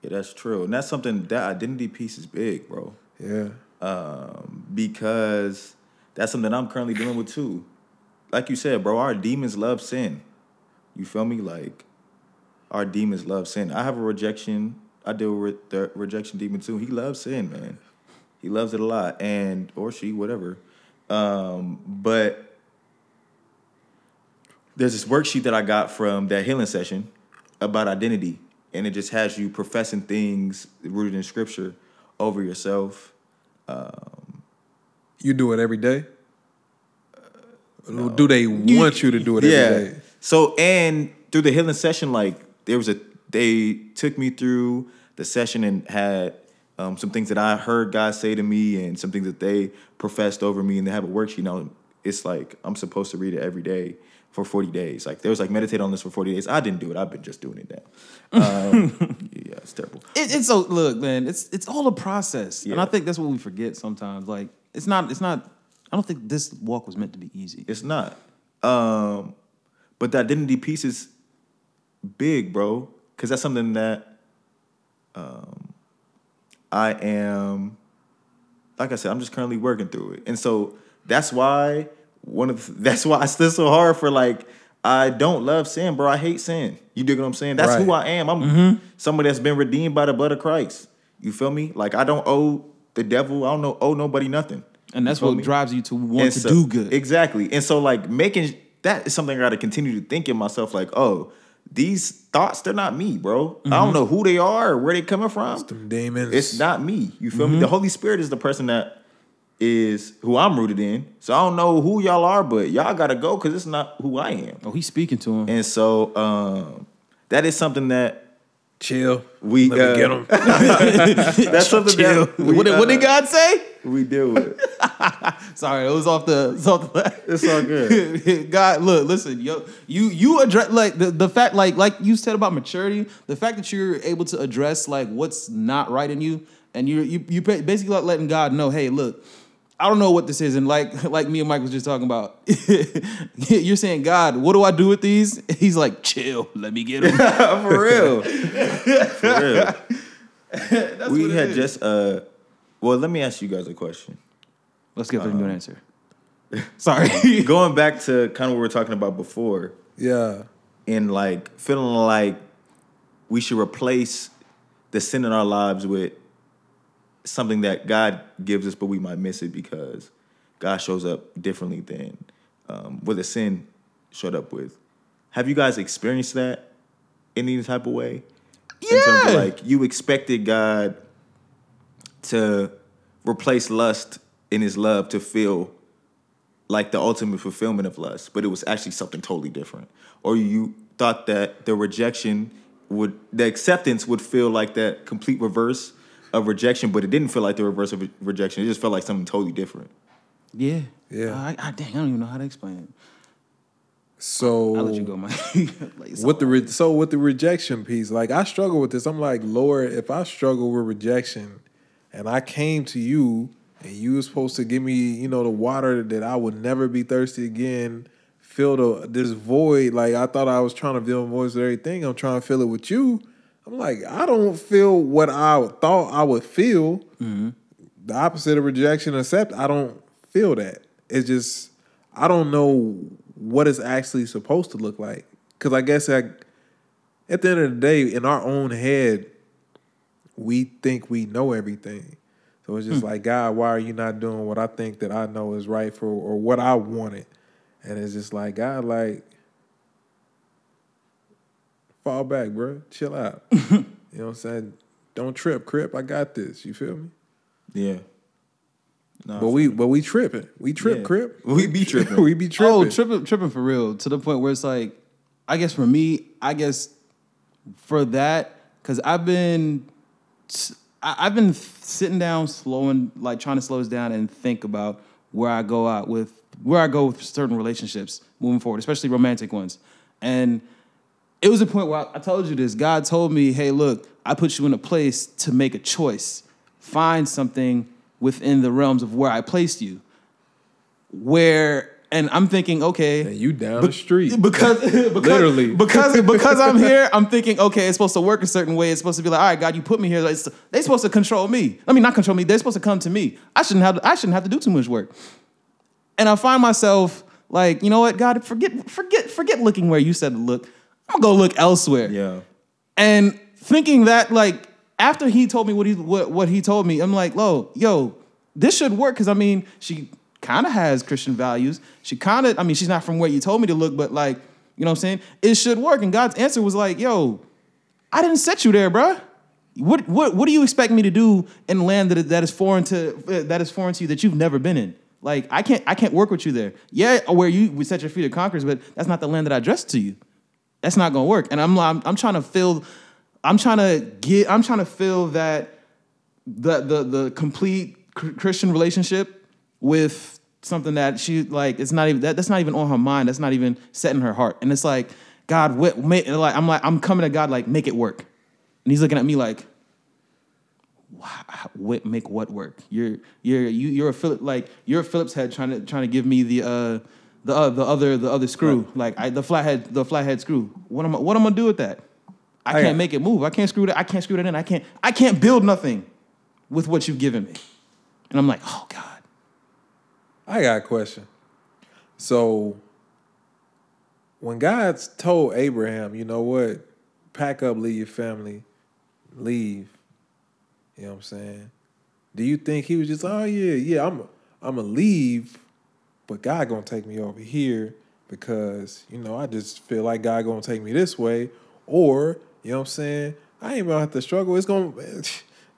yeah, that's true, and that's something that identity piece is big, bro. Yeah. Um, because that's something I'm currently dealing with too. Like you said, bro, our demons love sin. You feel me? Like, our demons love sin. I have a rejection. I deal with the rejection demon too. He loves sin, man. He loves it a lot, and or she, whatever. Um, but there's this worksheet that I got from that healing session about identity, and it just has you professing things rooted in scripture over yourself. You do it every day? Do they want you to do it every day? So and through the healing session, like there was a they took me through the session and had um, some things that I heard God say to me and some things that they professed over me, and they have a worksheet. Now it's like I'm supposed to read it every day for 40 days. Like there was like meditate on this for 40 days. I didn't do it. I've been just doing it now. *laughs* Um, yeah, it's terrible. It, it's so look, man. It's it's all a process, and I think that's what we forget sometimes. Like it's not it's not. I don't think this walk was meant to be easy. It's not. Um, but the identity piece is big, bro, because that's something that um, I am. Like I said, I'm just currently working through it, and so that's why one of the, *laughs* that's why I still so hard for like I don't love sin, bro. I hate sin. You dig what I'm saying? That's who I am. I'm somebody that's been redeemed by the blood of Christ. You feel me? Like I don't owe the devil. I don't know owe nobody nothing. And that's what me? drives you to want And to do good. Exactly. And so like making that is something I gotta continue to think in myself, like, oh, these thoughts, they're not me, bro. I don't know who they are or where they coming from. Them demons. It's not me. You feel me? The Holy Spirit is the person that is who I'm rooted in. So I don't know who y'all are, but y'all gotta go because it's not who I am. oh, he's speaking to him. And so um that is something that chill. we Let me uh, get them. *laughs* that's something Chill. that we, what, did, what did uh, God say? We deal with. *laughs* Sorry, it was off the. It was off the *laughs* It's all good. God, look, listen, yo, you you address like the, the fact like like you said about maturity, the fact that you're able to address like what's not right in you, and you you you ba- basically like letting God know, hey, look, I don't know what this is, and like *laughs* like me and Mike was just talking about, you're saying, God, what do I do with these? He's like, chill, let me get them. For real. For real. we had is. just uh well, let me ask you guys a question. Let's give him an answer. *laughs* Sorry. *laughs* Going back to kind of what we were talking about before, Yeah. and like feeling like we should replace the sin in our lives with something that God gives us, but we might miss it because God shows up differently than um, what the sin showed up with. Have you guys experienced that in any type of way? In terms Yeah. of like you expected God to replace lust in his love to feel like the ultimate fulfillment of lust, but it was actually something totally different. Or you thought that the rejection would, the acceptance would feel like that complete reverse of rejection, but it didn't feel like the reverse of rejection. It just felt like something totally different. yeah. Yeah. I, I, dang, I don't even know how to explain it. So I'll let you go, Mike. *laughs* Like, it's with the re- so with the rejection piece, like I struggle with this. I'm like, Lord, if I struggle with rejection, and I came to you, and you were supposed to give me, you know, the water that I would never be thirsty again, fill the this void. Like I thought I was trying to fill voids with everything. I'm trying to fill it with you. I'm like, I don't feel what I thought I would feel. Mm-hmm. The opposite of rejection, accept. I don't feel that. It's just I don't know what it's actually supposed to look like. Cause I guess I, at the end of the day, in our own head, we think we know everything. So it's just hmm. like, God, why are you not doing what I think that I know is right for or what I wanted? And it's just like, God, like, fall back, bro. Chill out. *laughs* you know what I'm saying? Don't trip, Crip. I got this. You feel me? Yeah. No, But we but we tripping. We trip, Yeah. Crip. *laughs* We be tripping. *laughs* we be oh, tripping. Oh, tripping, tripping for real to the point where it's like, I guess for me, I guess for that, because I've been, I- I've been sitting down, slowing, like trying to slow us down and think about where I go out with, where I go with certain relationships moving forward, especially romantic ones. And it was a point where I, I told you this. God told me, "Hey, look, I put you in a place to make a choice. Find something within the realms of where I placed you." Where and I'm thinking, okay, And you down the street. *laughs* because because Literally. because *laughs* because I'm here, I'm thinking, okay, it's supposed to work a certain way. It's supposed to be like, all right, God, you put me here. Like, They're supposed to control me. I mean, not control me. They're supposed to come to me. I shouldn't have. I shouldn't have to do too much work. And I find myself like, you know what, God, forget forget forget looking where you said to look. I'm gonna go look elsewhere. Yeah. And thinking that, like, after he told me what he what, what he told me, I'm like, "Lo, yo, this should work." Because I mean, she kind of has Christian values. She kind of, I mean, she's not from where you told me to look, but like, you know what I'm saying? It should work. And God's answer was like, "Yo, I didn't set you there, bruh. What what what do you expect me to do in land that that is foreign to uh, that is foreign to you that you've never been in? Like, I can't I can't work with you there. Yeah, where you would set your feet to conquerors, but that's not the land that I addressed to you." that's not gonna work. And I'm I'm, I'm trying to fill, I'm trying to get, I'm trying to fill that the the the complete Christian relationship with something that she like. It's not even that. That's not even on her mind. That's not even set in her heart. And it's like God, what, make, like I'm like I'm coming to God like make it work. And He's looking at me like. What make what work? You're you're you, you're a Philip like you're a Phillips head trying to trying to give me the uh the uh, the other the other screw like I, the flathead the flathead screw. What am I, what am I gonna do with that? I can't make it move. I can't screw that. I can't screw that in. I can't I can't build nothing with what you've given me. And I'm like, oh God. I got a question. So, when God's told Abraham, you know what, pack up, leave your family, leave. You know what I'm saying? Do you think he was just, oh yeah, yeah, I'm, I'm gonna leave, but God gonna take me over here because you know I just feel like God gonna take me this way, or you know what I'm saying? I ain't gonna have to struggle. It's gonna. *laughs*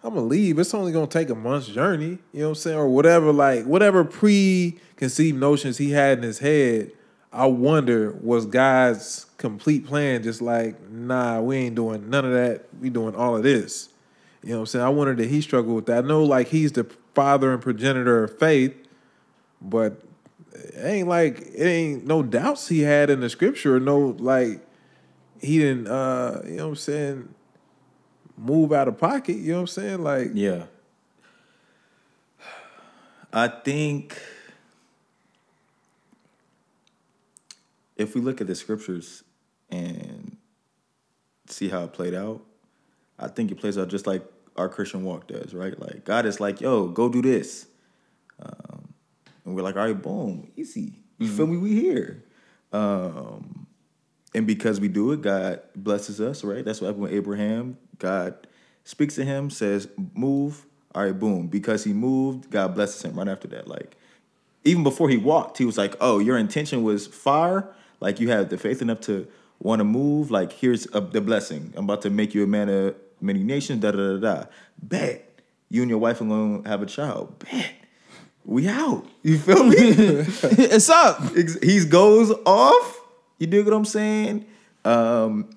I'm gonna leave. It's only gonna take a month's journey, you know what I'm saying, or whatever. Like whatever preconceived notions he had in his head, I wonder was God's complete plan just like, nah, we ain't doing none of that. We doing all of this. You know what I'm saying? I wonder did he struggle with that. I know like he's the father and progenitor of faith, but it ain't like it ain't no doubts he had in the scripture. No like he didn't. uh You know what I'm saying? Move out of pocket. You know what I'm saying? Like Yeah. I think if we look at the scriptures and see how it played out, I think it plays out just like our Christian walk does, right? Like God is like, yo, go do this. Um, and we're like, all right, boom, easy. You feel me? We here. Um, and because we do it, God blesses us, right? That's what happened with Abraham. God speaks to him, says, move. All right, boom. Because he moved, God blesses him right after that. Like, even before he walked, he was like, oh, your intention was fire. Like, you have the faith enough to want to move. Like, here's a, the blessing. I'm about to make you a man of many nations, da da da da. Bet. You and your wife are going to have a child. Bet. We out. You feel me? *laughs* it's up. He goes off. You dig what I'm saying? Um,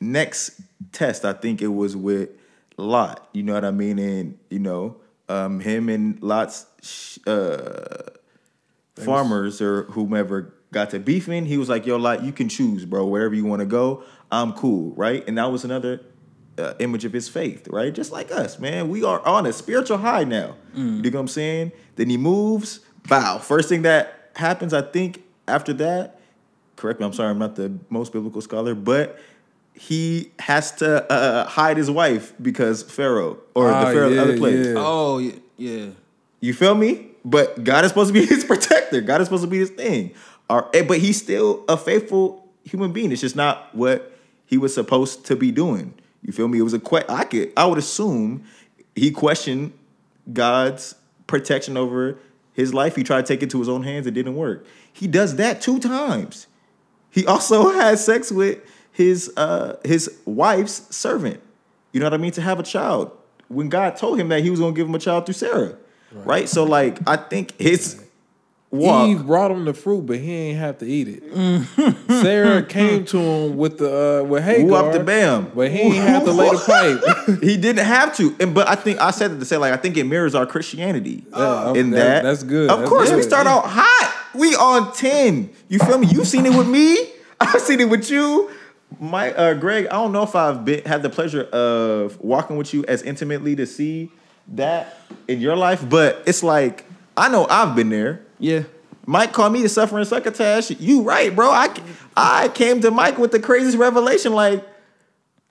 next test, I think it was with Lot. You know what I mean? And you know, um, him and Lot's sh- uh, farmers or whomever got to beefing. He was like, "Yo, Lot, you can choose, bro. Wherever you want to go, I'm cool, right?" And that was another uh, image of his faith, right? Just like us, man. We are on a spiritual high now. You dig what I'm saying? Then he moves. Bow. First thing that happens, I think, after that. Correct me. I'm sorry. I'm not the most biblical scholar, but he has to uh, hide his wife because Pharaoh or Ah, the Pharaoh of the other place. yeah. Oh yeah, yeah. You feel me? But God is supposed to be *laughs* his protector. God is supposed to be his thing. Or, eh, but he's still a faithful human being. It's just not what he was supposed to be doing. You feel me? It was a que- I could I would assume he questioned God's protection over his life. He tried to take it to his own hands. It didn't work. He does that two times. He also *laughs* had sex with his uh his wife's servant. You know what I mean? To have a child. When God told him that he was gonna give him a child through Sarah. Right? So like I think his walk. Eve brought him the fruit, but he ain't have to eat it. Sarah came to him with the uh, with Hagar, Whoop the bam. but he ain't have to lay the pipe. *laughs* *laughs* he didn't have to, and but I think I said it to say like I think it mirrors our Christianity. Yeah, in that- that, that's good. Of That's course, we good. start out hot. We on ten. You feel me? You've seen it with me. *laughs* I've seen it with you. My uh, Greg, I don't know if I've been had the pleasure of walking with you as intimately to see that in your life, but it's like I know I've been there. Yeah. Mike called me the suffering succotash. You right, bro. I I came to Mike with the craziest revelation, like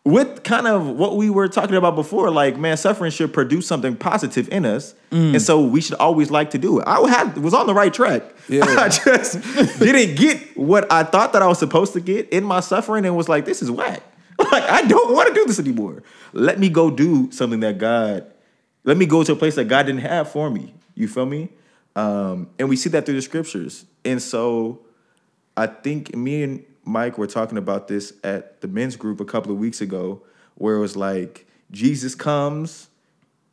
with kind of what we were talking about before. Like, man, suffering should produce something positive in us, and so we should always like to do it. I had was on the right track. Yeah. *laughs* I just *laughs* didn't get what I thought that I was supposed to get in my suffering, and was like, this is whack. *laughs* Like, I don't want to do this anymore. Let me go do something that God. Let me go to a place that God didn't have for me. You feel me? Um, and we see that through the scriptures. And so I think me and Mike we were talking about this at the men's group a couple of weeks ago, where it was like Jesus comes,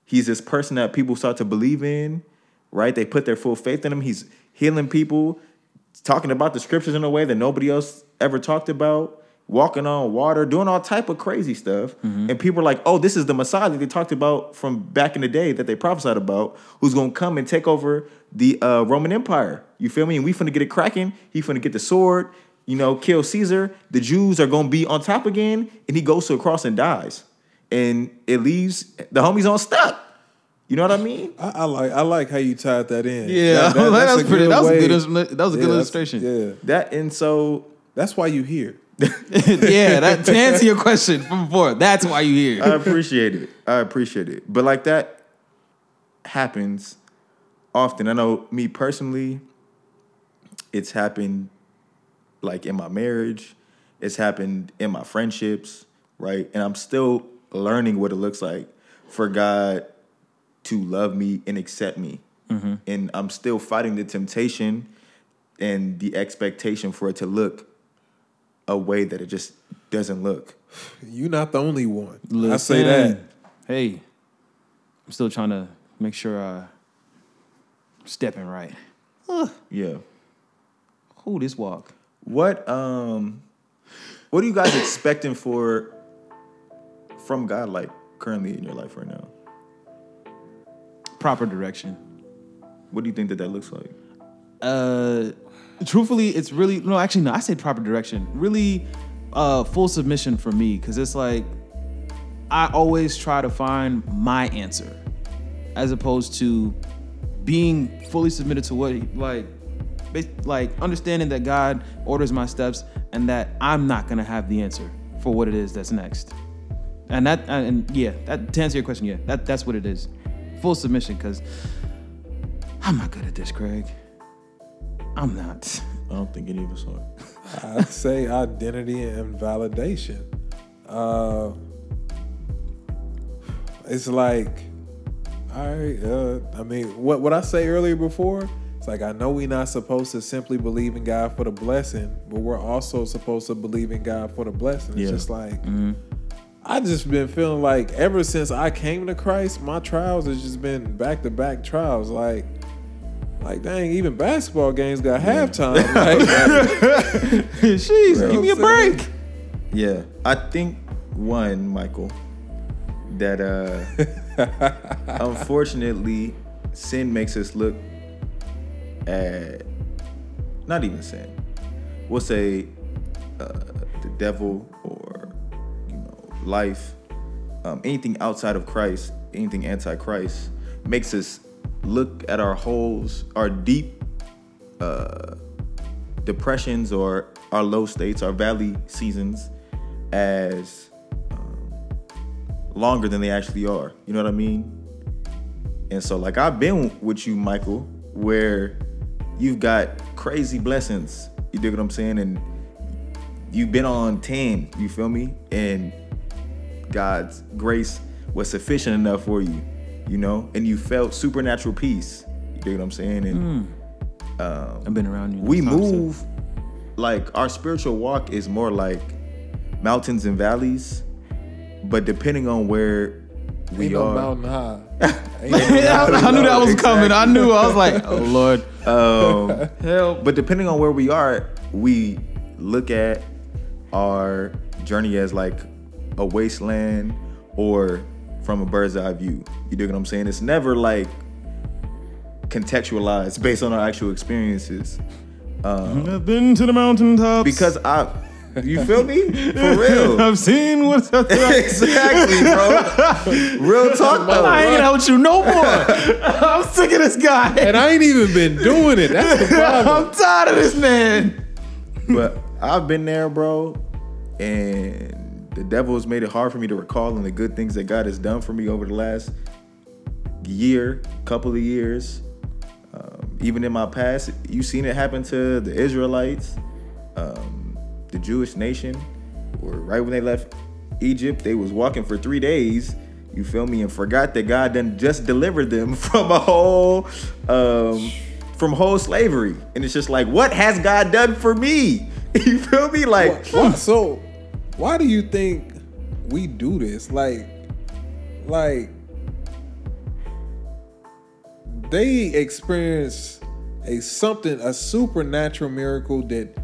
he's this person that people start to believe in, right? They put their full faith in him. He's healing people, talking about the scriptures in a way that nobody else ever talked about, walking on water, doing all type of crazy stuff. And people are like, "Oh, this is the Messiah that they talked about from back in the day that they prophesied about, who's gonna come and take over the uh, Roman Empire." You feel me? And we finna get it cracking. He finna get the sword. You know, kill Caesar. The Jews are gonna be on top again, and he goes to a cross and dies, and it leaves the homies on stuck. You know what I mean? I, I like I like how you tied that in. Yeah, That- that- that, *laughs* that's was a pretty. That was a way- good. illustration- That was a Yeah, good that's- illustration. Yeah, That and so that's why you here. *laughs* *laughs* yeah, that to answer your question from before, that's why you here. I appreciate it. I appreciate it. But like that happens often. I know me personally, it's happened like in my marriage, it's happened in my friendships, right? And I'm still learning what it looks like for God to love me and accept me. Mm-hmm. And I'm still fighting the temptation and the expectation for it to look a way that it just doesn't look. You're not the only one. I say that. Hey, I'm still trying to make sure I'm stepping right. Yeah. Who this walk? What um what are you guys expecting for from God like currently in your life right now? Proper direction. What do you think that that looks like? Uh, truthfully, it's really no. Actually, no. I say proper direction. Really, uh, full submission for me because it's like I always try to find my answer as opposed to being fully submitted to what he, like like understanding that God orders my steps and that I'm not gonna have the answer for what it is that's next. And that and yeah, that to answer your question, yeah, that that's what it is. Full submission because I'm not good at this, Craig. I'm not. I don't think any of us are. *laughs* I'd say identity and validation. Uh, it's like, all right. Uh, I mean, what what I say earlier before. It's like I know we're not supposed to simply believe in God for the blessing, but we're also supposed to believe in God for the blessing. It's Yeah. just like I just been feeling like ever since I came to Christ, my trials has just been back to back trials. Like, like dang, even basketball games got halftime. *laughs* Like, Jeez, *laughs* give me a know what I'm break. Yeah. I think one, Michael, that uh *laughs* unfortunately sin makes us look not even sin. We'll say uh, the devil or you know life, um, anything outside of Christ, anything anti-Christ, makes us look at our holes, our deep uh, depressions or our low states, our valley seasons, as um, longer than they actually are. You know what I mean? And so, like I've been with you, Michael, where you've got crazy blessings. You dig what I'm saying? And you've been on 10, you feel me? And God's grace was sufficient enough for you, you know? And you felt supernatural peace. You dig what I'm saying? And mm. um, I've been around you. we time, so- move like our spiritual walk is more like mountains and valleys, but depending on where we Ain't no mountain high. *laughs* Ain't no Yeah, *laughs* I, I knew that was coming. I knew. I was like, oh Lord, *laughs* Um, help. but depending on where we are, we look at our journey as like a wasteland or from a bird's eye view. You dig what I'm saying? It's never like contextualized based on our actual experiences. I've been to the mountaintops Because I, you feel me? For real. *laughs* I've seen what's *laughs* up exactly, bro. Real talk though. Hanging though. out with you no more. *laughs* I'm sick of this guy. And I ain't even been doing it. That's the problem. I'm tired of this man. But I've been there, bro, and the devil has made it hard for me to recall on the good things that God has done for me over the last year, couple of years. Um, even in my past, you've seen it happen to the Israelites, um, the Jewish nation, or right when they left Egypt, they was walking for three days. You feel me? And forgot that God then just delivered them *laughs* from a whole, um, from whole slavery. And it's just like, what has God done for me? *laughs* You feel me? Like, so, why do you think we do this? Like, like they experience a something, a supernatural miracle that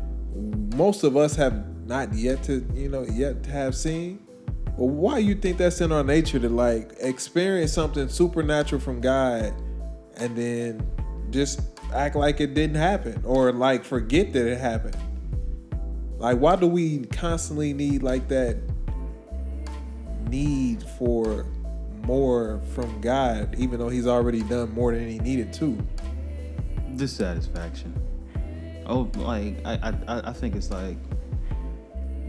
most of us have not yet to, you know, yet to have seen. But why you think that's in our nature to like experience something supernatural from God and then just act like it didn't happen or like forget that it happened? Like, why do we constantly need like that need for more from God, even though He's already done more than He needed to? Dissatisfaction. Oh, like I, I, I- think it's like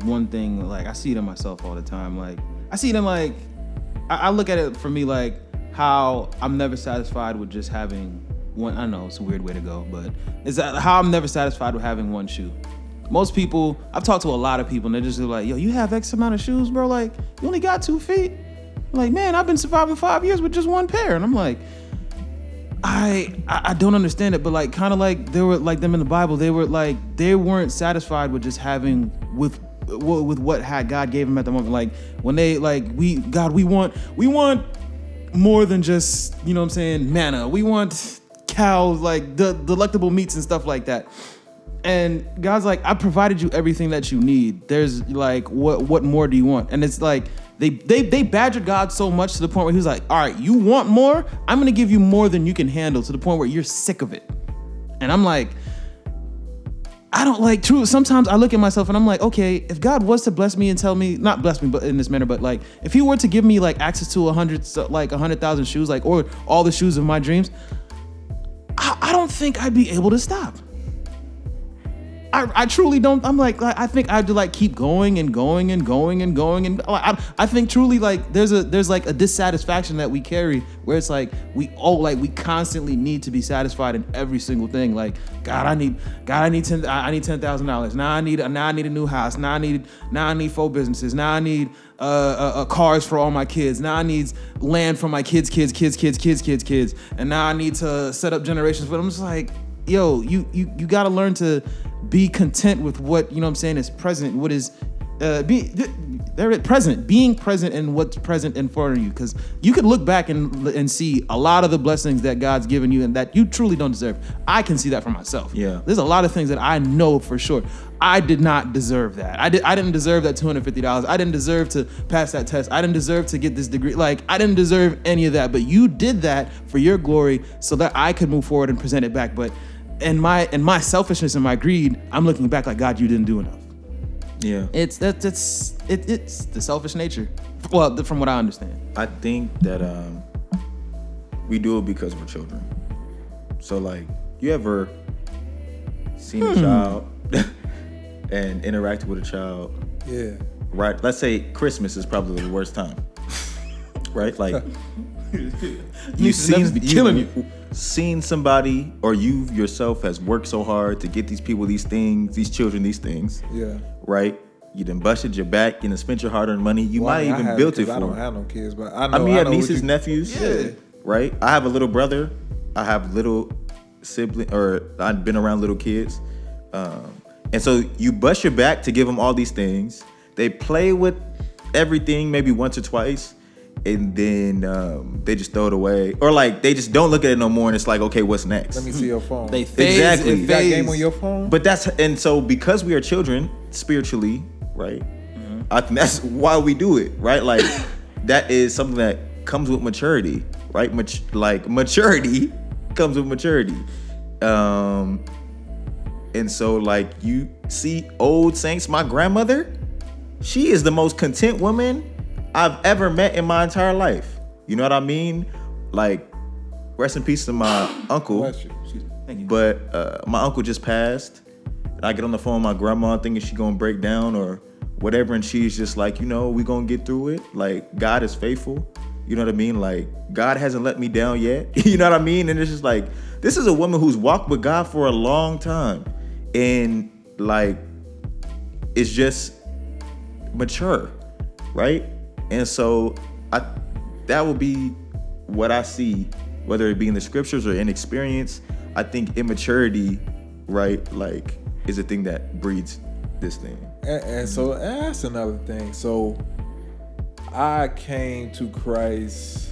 one thing. Like I see it in myself all the time. Like I see it in like I, I look at it for me like how I'm never satisfied with just having one. I know it's a weird way to go, but is that uh, how I'm never satisfied with having one shoe. Most people, I've talked to a lot of people, and they're just like, "Yo, you have X amount of shoes, bro. Like, you only got two feet." like, man, I've been surviving five years with just one pair, and I'm like, I I don't understand it, but like kind of like they were like them in the Bible. They were like they weren't satisfied with just having with with what had God gave them at the moment. Like when they like we God we want we want more than just you know what I'm saying manna. We want cows like the delectable meats and stuff like that. And God's like, I provided you everything that you need. There's like, what what more do you want? And it's like they they they badgered God so much to the point where he was like, all right, you want more? I'm gonna give you more than you can handle to the point where you're sick of it. And I'm like, I don't like true. Sometimes I look at myself and I'm like, okay, if God was to bless me and tell me, not bless me, but in this manner, but like, if He were to give me like access to a hundred, like a hundred thousand shoes, like or all the shoes of my dreams, I, I don't think I'd be able to stop. I, I truly don't. I'm like, I think I have to like keep going and going and going and going and I, I think truly like there's a there's like a dissatisfaction that we carry where it's like we all like we constantly need to be satisfied in every single thing. Like God, I need God, I need ten I need ten thousand dollars. Now I need a now I need a new house. Now I need now I need four businesses. Now I need uh, uh, uh, cars for all my kids. Now I need land for my kids, kids, kids, kids, kids, kids, kids. And now I need to set up generations. But I'm just like, yo, you you you got to learn to be content with what you know. what I'm saying is present. What is uh, be they're at present, being present in what's present in front of you. Because you could look back and and see a lot of the blessings that God's given you and that you truly don't deserve. I can see that for myself. Yeah. there's a lot of things that I know for sure. I did not deserve that. I did. I didn't deserve that two hundred fifty dollars. I didn't deserve to pass that test. I didn't deserve to get this degree. Like I didn't deserve any of that. But you did that for your glory, so that I could move forward and present it back. But in my in my selfishness and my greed, I'm looking back like God, you didn't do enough. yeah. It's that it's it, it's the selfish nature. Well, from what I understand. I think that um, we do it because we're children. So like, you ever seen a child *laughs* and interacted with a child? Yeah. Right. Let's say Christmas is probably the worst time. *laughs* Right. Like *laughs* you Celebrities be killing you. Seen somebody or you yourself has worked so hard to get these people these things, these children these things. Yeah. Right. You done busted your back. You done spent your hard-earned money. You Well, I might mean, even have built it for. I don't have no kids, but I know. I mean, you have nieces, you- nephews. Yeah. Right? I have a little brother. I have little sibling, or I've been around little kids. Um, and so you bust your back to give them all these things. They play with everything maybe once or twice. And then um, they just throw it away, or like they just don't look at it no more, and it's like, okay, what's next? Let me see your phone. They phase, Exactly. it You you got game on your phone? But that's and so because we are children spiritually, right? I think that's why we do it, right? Like *laughs* that is something that comes with maturity, right? Mat- like maturity *laughs* comes with maturity. Um and so like you see old saints, my grandmother, she is the most content woman I've ever met in my entire life. You know what I mean? Like rest in peace to my *coughs* uncle. Bless you. Thank you. But uh, my uncle just passed. And I get on the phone with my grandma thinking she gonna break down or whatever, and she's just like, you know, we gonna get through it. Like God is faithful. You know what I mean? Like God hasn't let me down yet. *laughs* you know what I mean? And it's just like this is a woman who's walked with God for a long time, and like it's just mature, right? And so I that would be what I see, whether it be in the scriptures or in experience. I think immaturity, right, like is a thing that breeds this thing. And, and so mm-hmm. that's another thing. So I came to Christ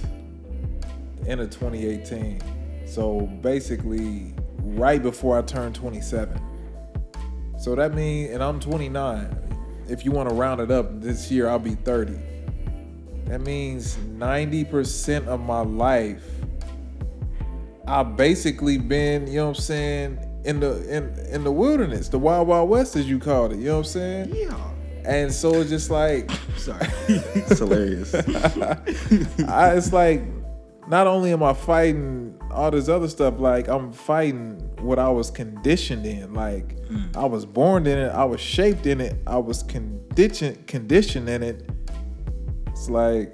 end of 2018. So basically, right before I turned 27. So that means, and I'm 29. If you want to round it up, this year I'll be 30. That means 90% of my life, I've basically been, you know what I'm saying, in the in in the wilderness, the wild wild west as you called it. You know what I'm saying? Yeah. And so it's just like *laughs* Sorry. *laughs* It's hilarious. I, it's like not only am I fighting all this other stuff, like I'm fighting what I was conditioned in. Like mm. I was born in it, I was shaped in it, I was conditioned conditioned in it. It's like,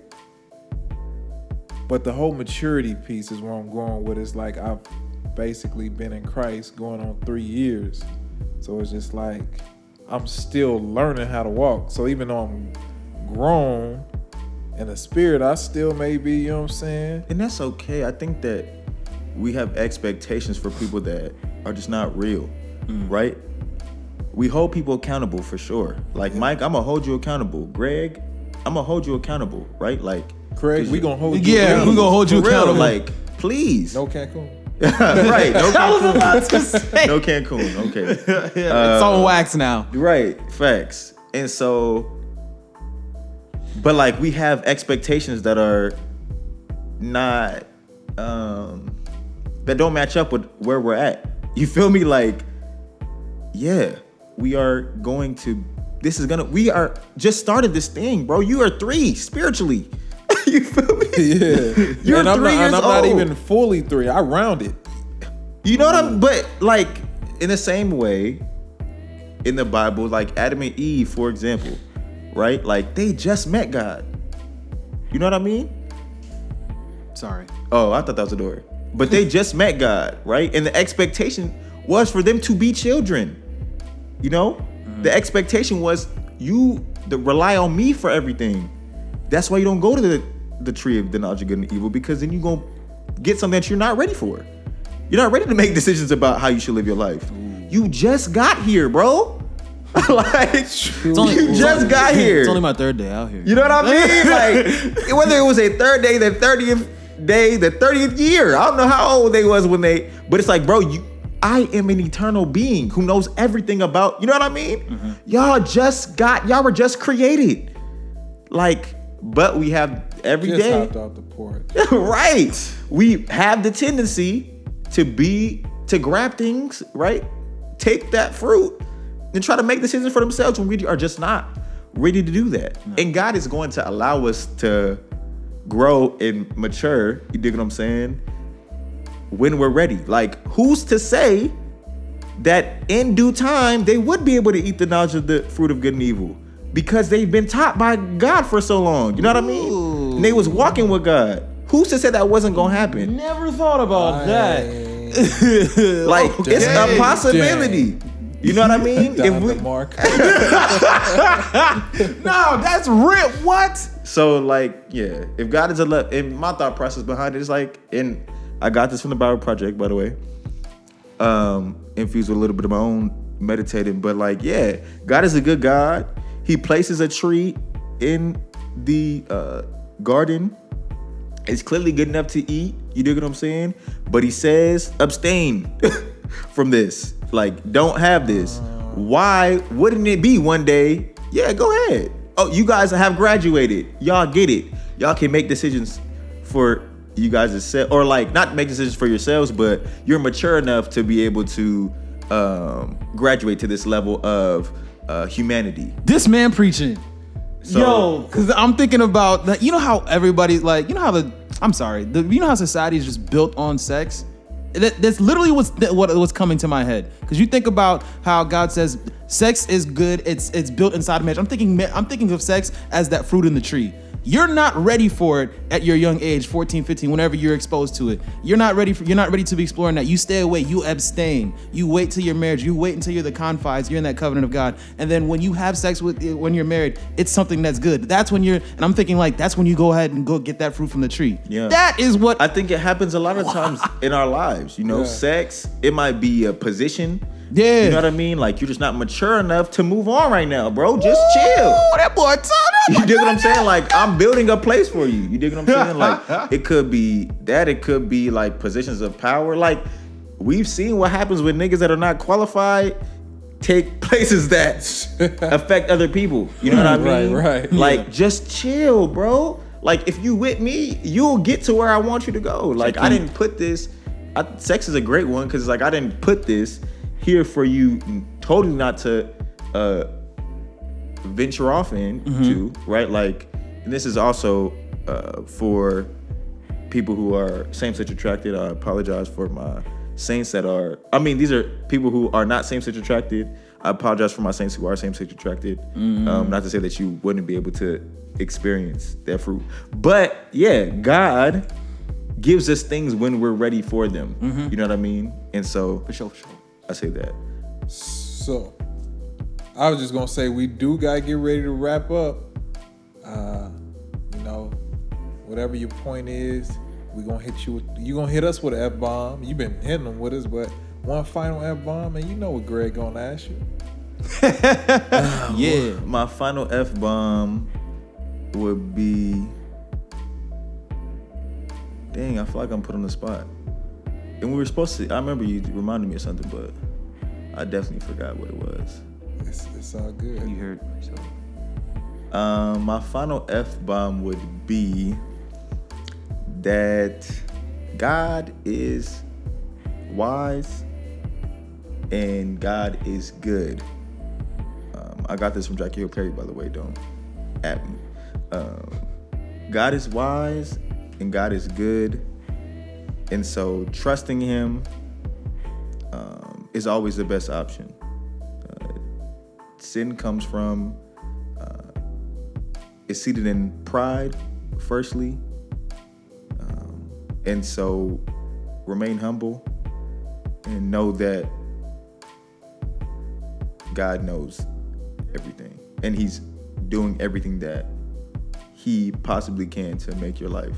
but the whole maturity piece is where I'm going with. It's like I've basically been in Christ going on three years, so it's just like I'm still learning how to walk. So even though I'm grown in the spirit, I still may be, you know what I'm saying? and that's okay. I think that we have expectations for people that are just not real, mm. right? We hold people accountable for sure. Like Mike, I'm gonna hold you accountable. Greg, I'm gonna hold you accountable, right? Like Craig, 'cause we you- gonna hold you Yeah, accountable. we gonna hold you for real, accountable. Like, please, No Cancun. *laughs* right? No *laughs* I was Cancun. about to say. no Cancun. Okay. *laughs* it's on wax now. Right, facts. And so, but like we have expectations that are not, um, that don't match up with where we're at. You feel me? Like, yeah, we are going to, this is gonna, we are just started this thing, bro. You are three spiritually. *laughs* you feel me? Yeah. *laughs* You're and I'm, three not, and I'm not even fully three. I rounded. You know what I'm but like in the same way in the Bible, like Adam and Eve, for example, right? Like they just met God. You know what I mean? Sorry. Oh, I thought that was a door. But they *laughs* just met God, right? And the expectation was for them to be children. You know? The mm. expectation was you to rely on me for everything. That's why you don't go to the, the tree of the knowledge of good and evil, because then you're gonna get something that you're not ready for. You're not ready to make *laughs* decisions about how you should live your life. Mm. You just got here, bro. *laughs* like only- you just only- got here. It's only my third day out here. You know what I mean? *laughs* Like whether it was a third day, the thirtieth day, the thirtieth year. I don't know how old they was when they, but it's like, bro, you. I am an eternal being who knows everything about. You know what I mean? Mm-hmm. Y'all just got. Y'all were just created. Like, but we have every Just day. hopped off the porch. *laughs* right. We have the tendency to be to grab things, right? Take that fruit and try to make decisions for themselves when we are just not ready to do that. And God is going to allow us to grow and mature. You dig what I'm saying? When we're ready. Like, who's to say that in due time they would be able to eat the knowledge of the fruit of good and evil? Because they've been taught by God for so long. You know what I mean? And they was walking with God. Who's to say that wasn't gonna happen? Never thought about that. *laughs* Like it's a Dang. possibility. You know what I mean? Down If we, mark. *laughs* No, that's real. What? so like, yeah, if God is a love, and my thought process behind it is like, and I got this from the Bible Project, by the way. Um, infused with a little bit of my own meditating, but like, yeah, God is a good God. He places a tree in the uh, garden It's clearly good enough to eat. You dig what I'm saying? But he says abstain *laughs* from this. Like, don't have this. Why wouldn't it be one day? Yeah, go ahead. Oh, you guys have graduated. Y'all get it. Y'all can make decisions for you guys set, or like not make decisions for yourselves, but you're mature enough to be able to um, graduate to this level of uh, humanity. This man preaching. So- Yo, because I'm thinking about that. You know how everybody's like, you know how the, I'm sorry, the, you know how society is just built on sex? That, that's literally what's what what's coming to my head. Because you think about how God says sex is good. It's it's built inside of marriage. I'm thinking I'm thinking of sex as that fruit in the tree. You're not ready for it at your young age, 14, 15, whenever you're exposed to it. You're not ready for you're not ready to be exploring that. You stay away, you abstain. You wait till your marriage, you wait until you're the confines, you're in that covenant of God. And then when you have sex with when you're married, it's something that's good. That's when you're and I'm thinking like that's when you go ahead and go get that fruit from the tree. Yeah. That is what I think it happens a lot of times in our lives. You know, Yeah. sex, it might be a position. Yeah. You know what I mean? Like you're just not mature enough to move on right now, bro. Just chill. Oh, that boy Tom, You dig what I'm saying? Like I'm building a place for you. You dig what I'm *laughs* saying? Like it could be that. It could be like positions of power. Like we've seen what happens with niggas that are not qualified take *laughs* places that *laughs* affect other people. You know what I mean? right. right. Like just chill, bro. Like if you with me, you'll get to where I want you to go. Like I didn't put this. I, sex is a great one because like I didn't put this here for you totally not to uh venture off into, right? Like, and this is also uh, for people who are same-sex attracted. I apologize for my saints that are. I mean, these are people who are not same-sex attracted. I apologize for my saints who are same-sex attracted. Um, not to say that you wouldn't be able to experience that fruit, but yeah, God gives us things when we're ready for them. You know what I mean? And so For sure, for sure. I say that. So, I was just gonna say we do gotta get ready to wrap up. Uh, you know, whatever your point is, we gonna hit you. With, you gonna hit us with an f bomb. You've been hitting them with us, but one final f bomb, and you know what Greg gonna ask you. *laughs* Yeah. My final F bomb would be. Dang, I feel like I'm put on the spot. And we were supposed to. I remember you reminded me of something, but I definitely forgot what it was. It's, it's all good. You heard so. Um, my final F bomb would be that God is wise and God is good. Um, I got this from Jackie Hill Perry, by the way. Don't at me. Um, God is wise and God is good, and so trusting Him um, is always the best option. Uh, sin comes from is seated in pride, firstly. Um, and so remain humble and know that God knows everything. And He's doing everything that He possibly can to make your life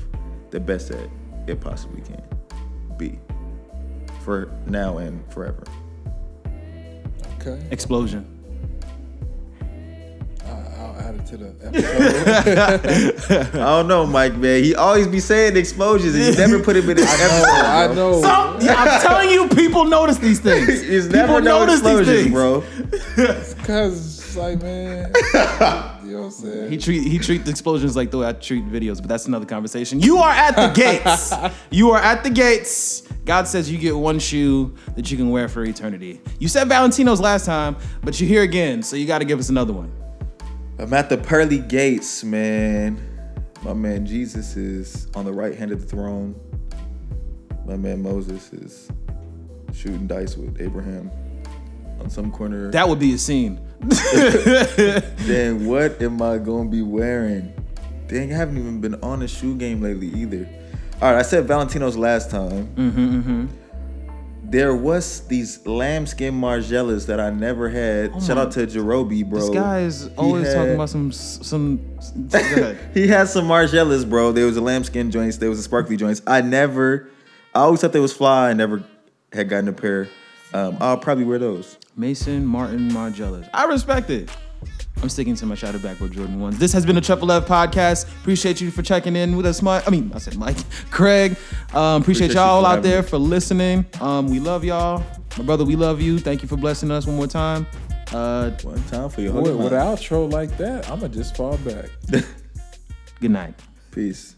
the best that it possibly can be for now and forever. Okay, Explosion. I- I'll add it to the episode. *laughs* I don't know, Mike, man. He always be saying explosions and he never put him in his *laughs* episode. I bro. know. Some, yeah, I'm telling you, people notice these things. *laughs* It's people never no notice these explosions, things. bro. Cause like, man, you what I'm saying? He treat he treat the explosions like the way I treat videos, but that's another conversation. You are at the gates. *laughs* you are at the gates. God says you get one shoe that you can wear for eternity. You said Valentino's last time, but you're here again, so you got to give us another one. I'm at the pearly gates, man. My man Jesus is on the right hand of the throne. My man Moses is shooting dice with Abraham on some corner. That would be a scene. *laughs* then what am I gonna be wearing? Dang, I haven't even been on a shoe game lately either. All right, I said Valentino's last time. Mm-hmm, There was these lambskin Margielas that I never had. Shout out to Jerobi, bro. Oh This guy is He always had- talking about some some. *laughs* He had some Margielas, bro. There was a lambskin joints. There was a sparkly joints. I never, I always thought they was fly. I never had gotten a pair. Um, I'll probably wear those. Maison Martin Margielas. I respect it. I'm sticking to my shadow backward Jordan ones. This has been a Triple F podcast. Appreciate you for checking in with us, Mike. I mean, I said Mike, *laughs* Craig. Um, appreciate, Appreciate you y'all out there me. for listening. Um, we love y'all. My brother, we love you. Thank you for blessing us one more time. Uh, One time for your With, holy with an outro like that, I'ma just fall back. *laughs* good night. Peace.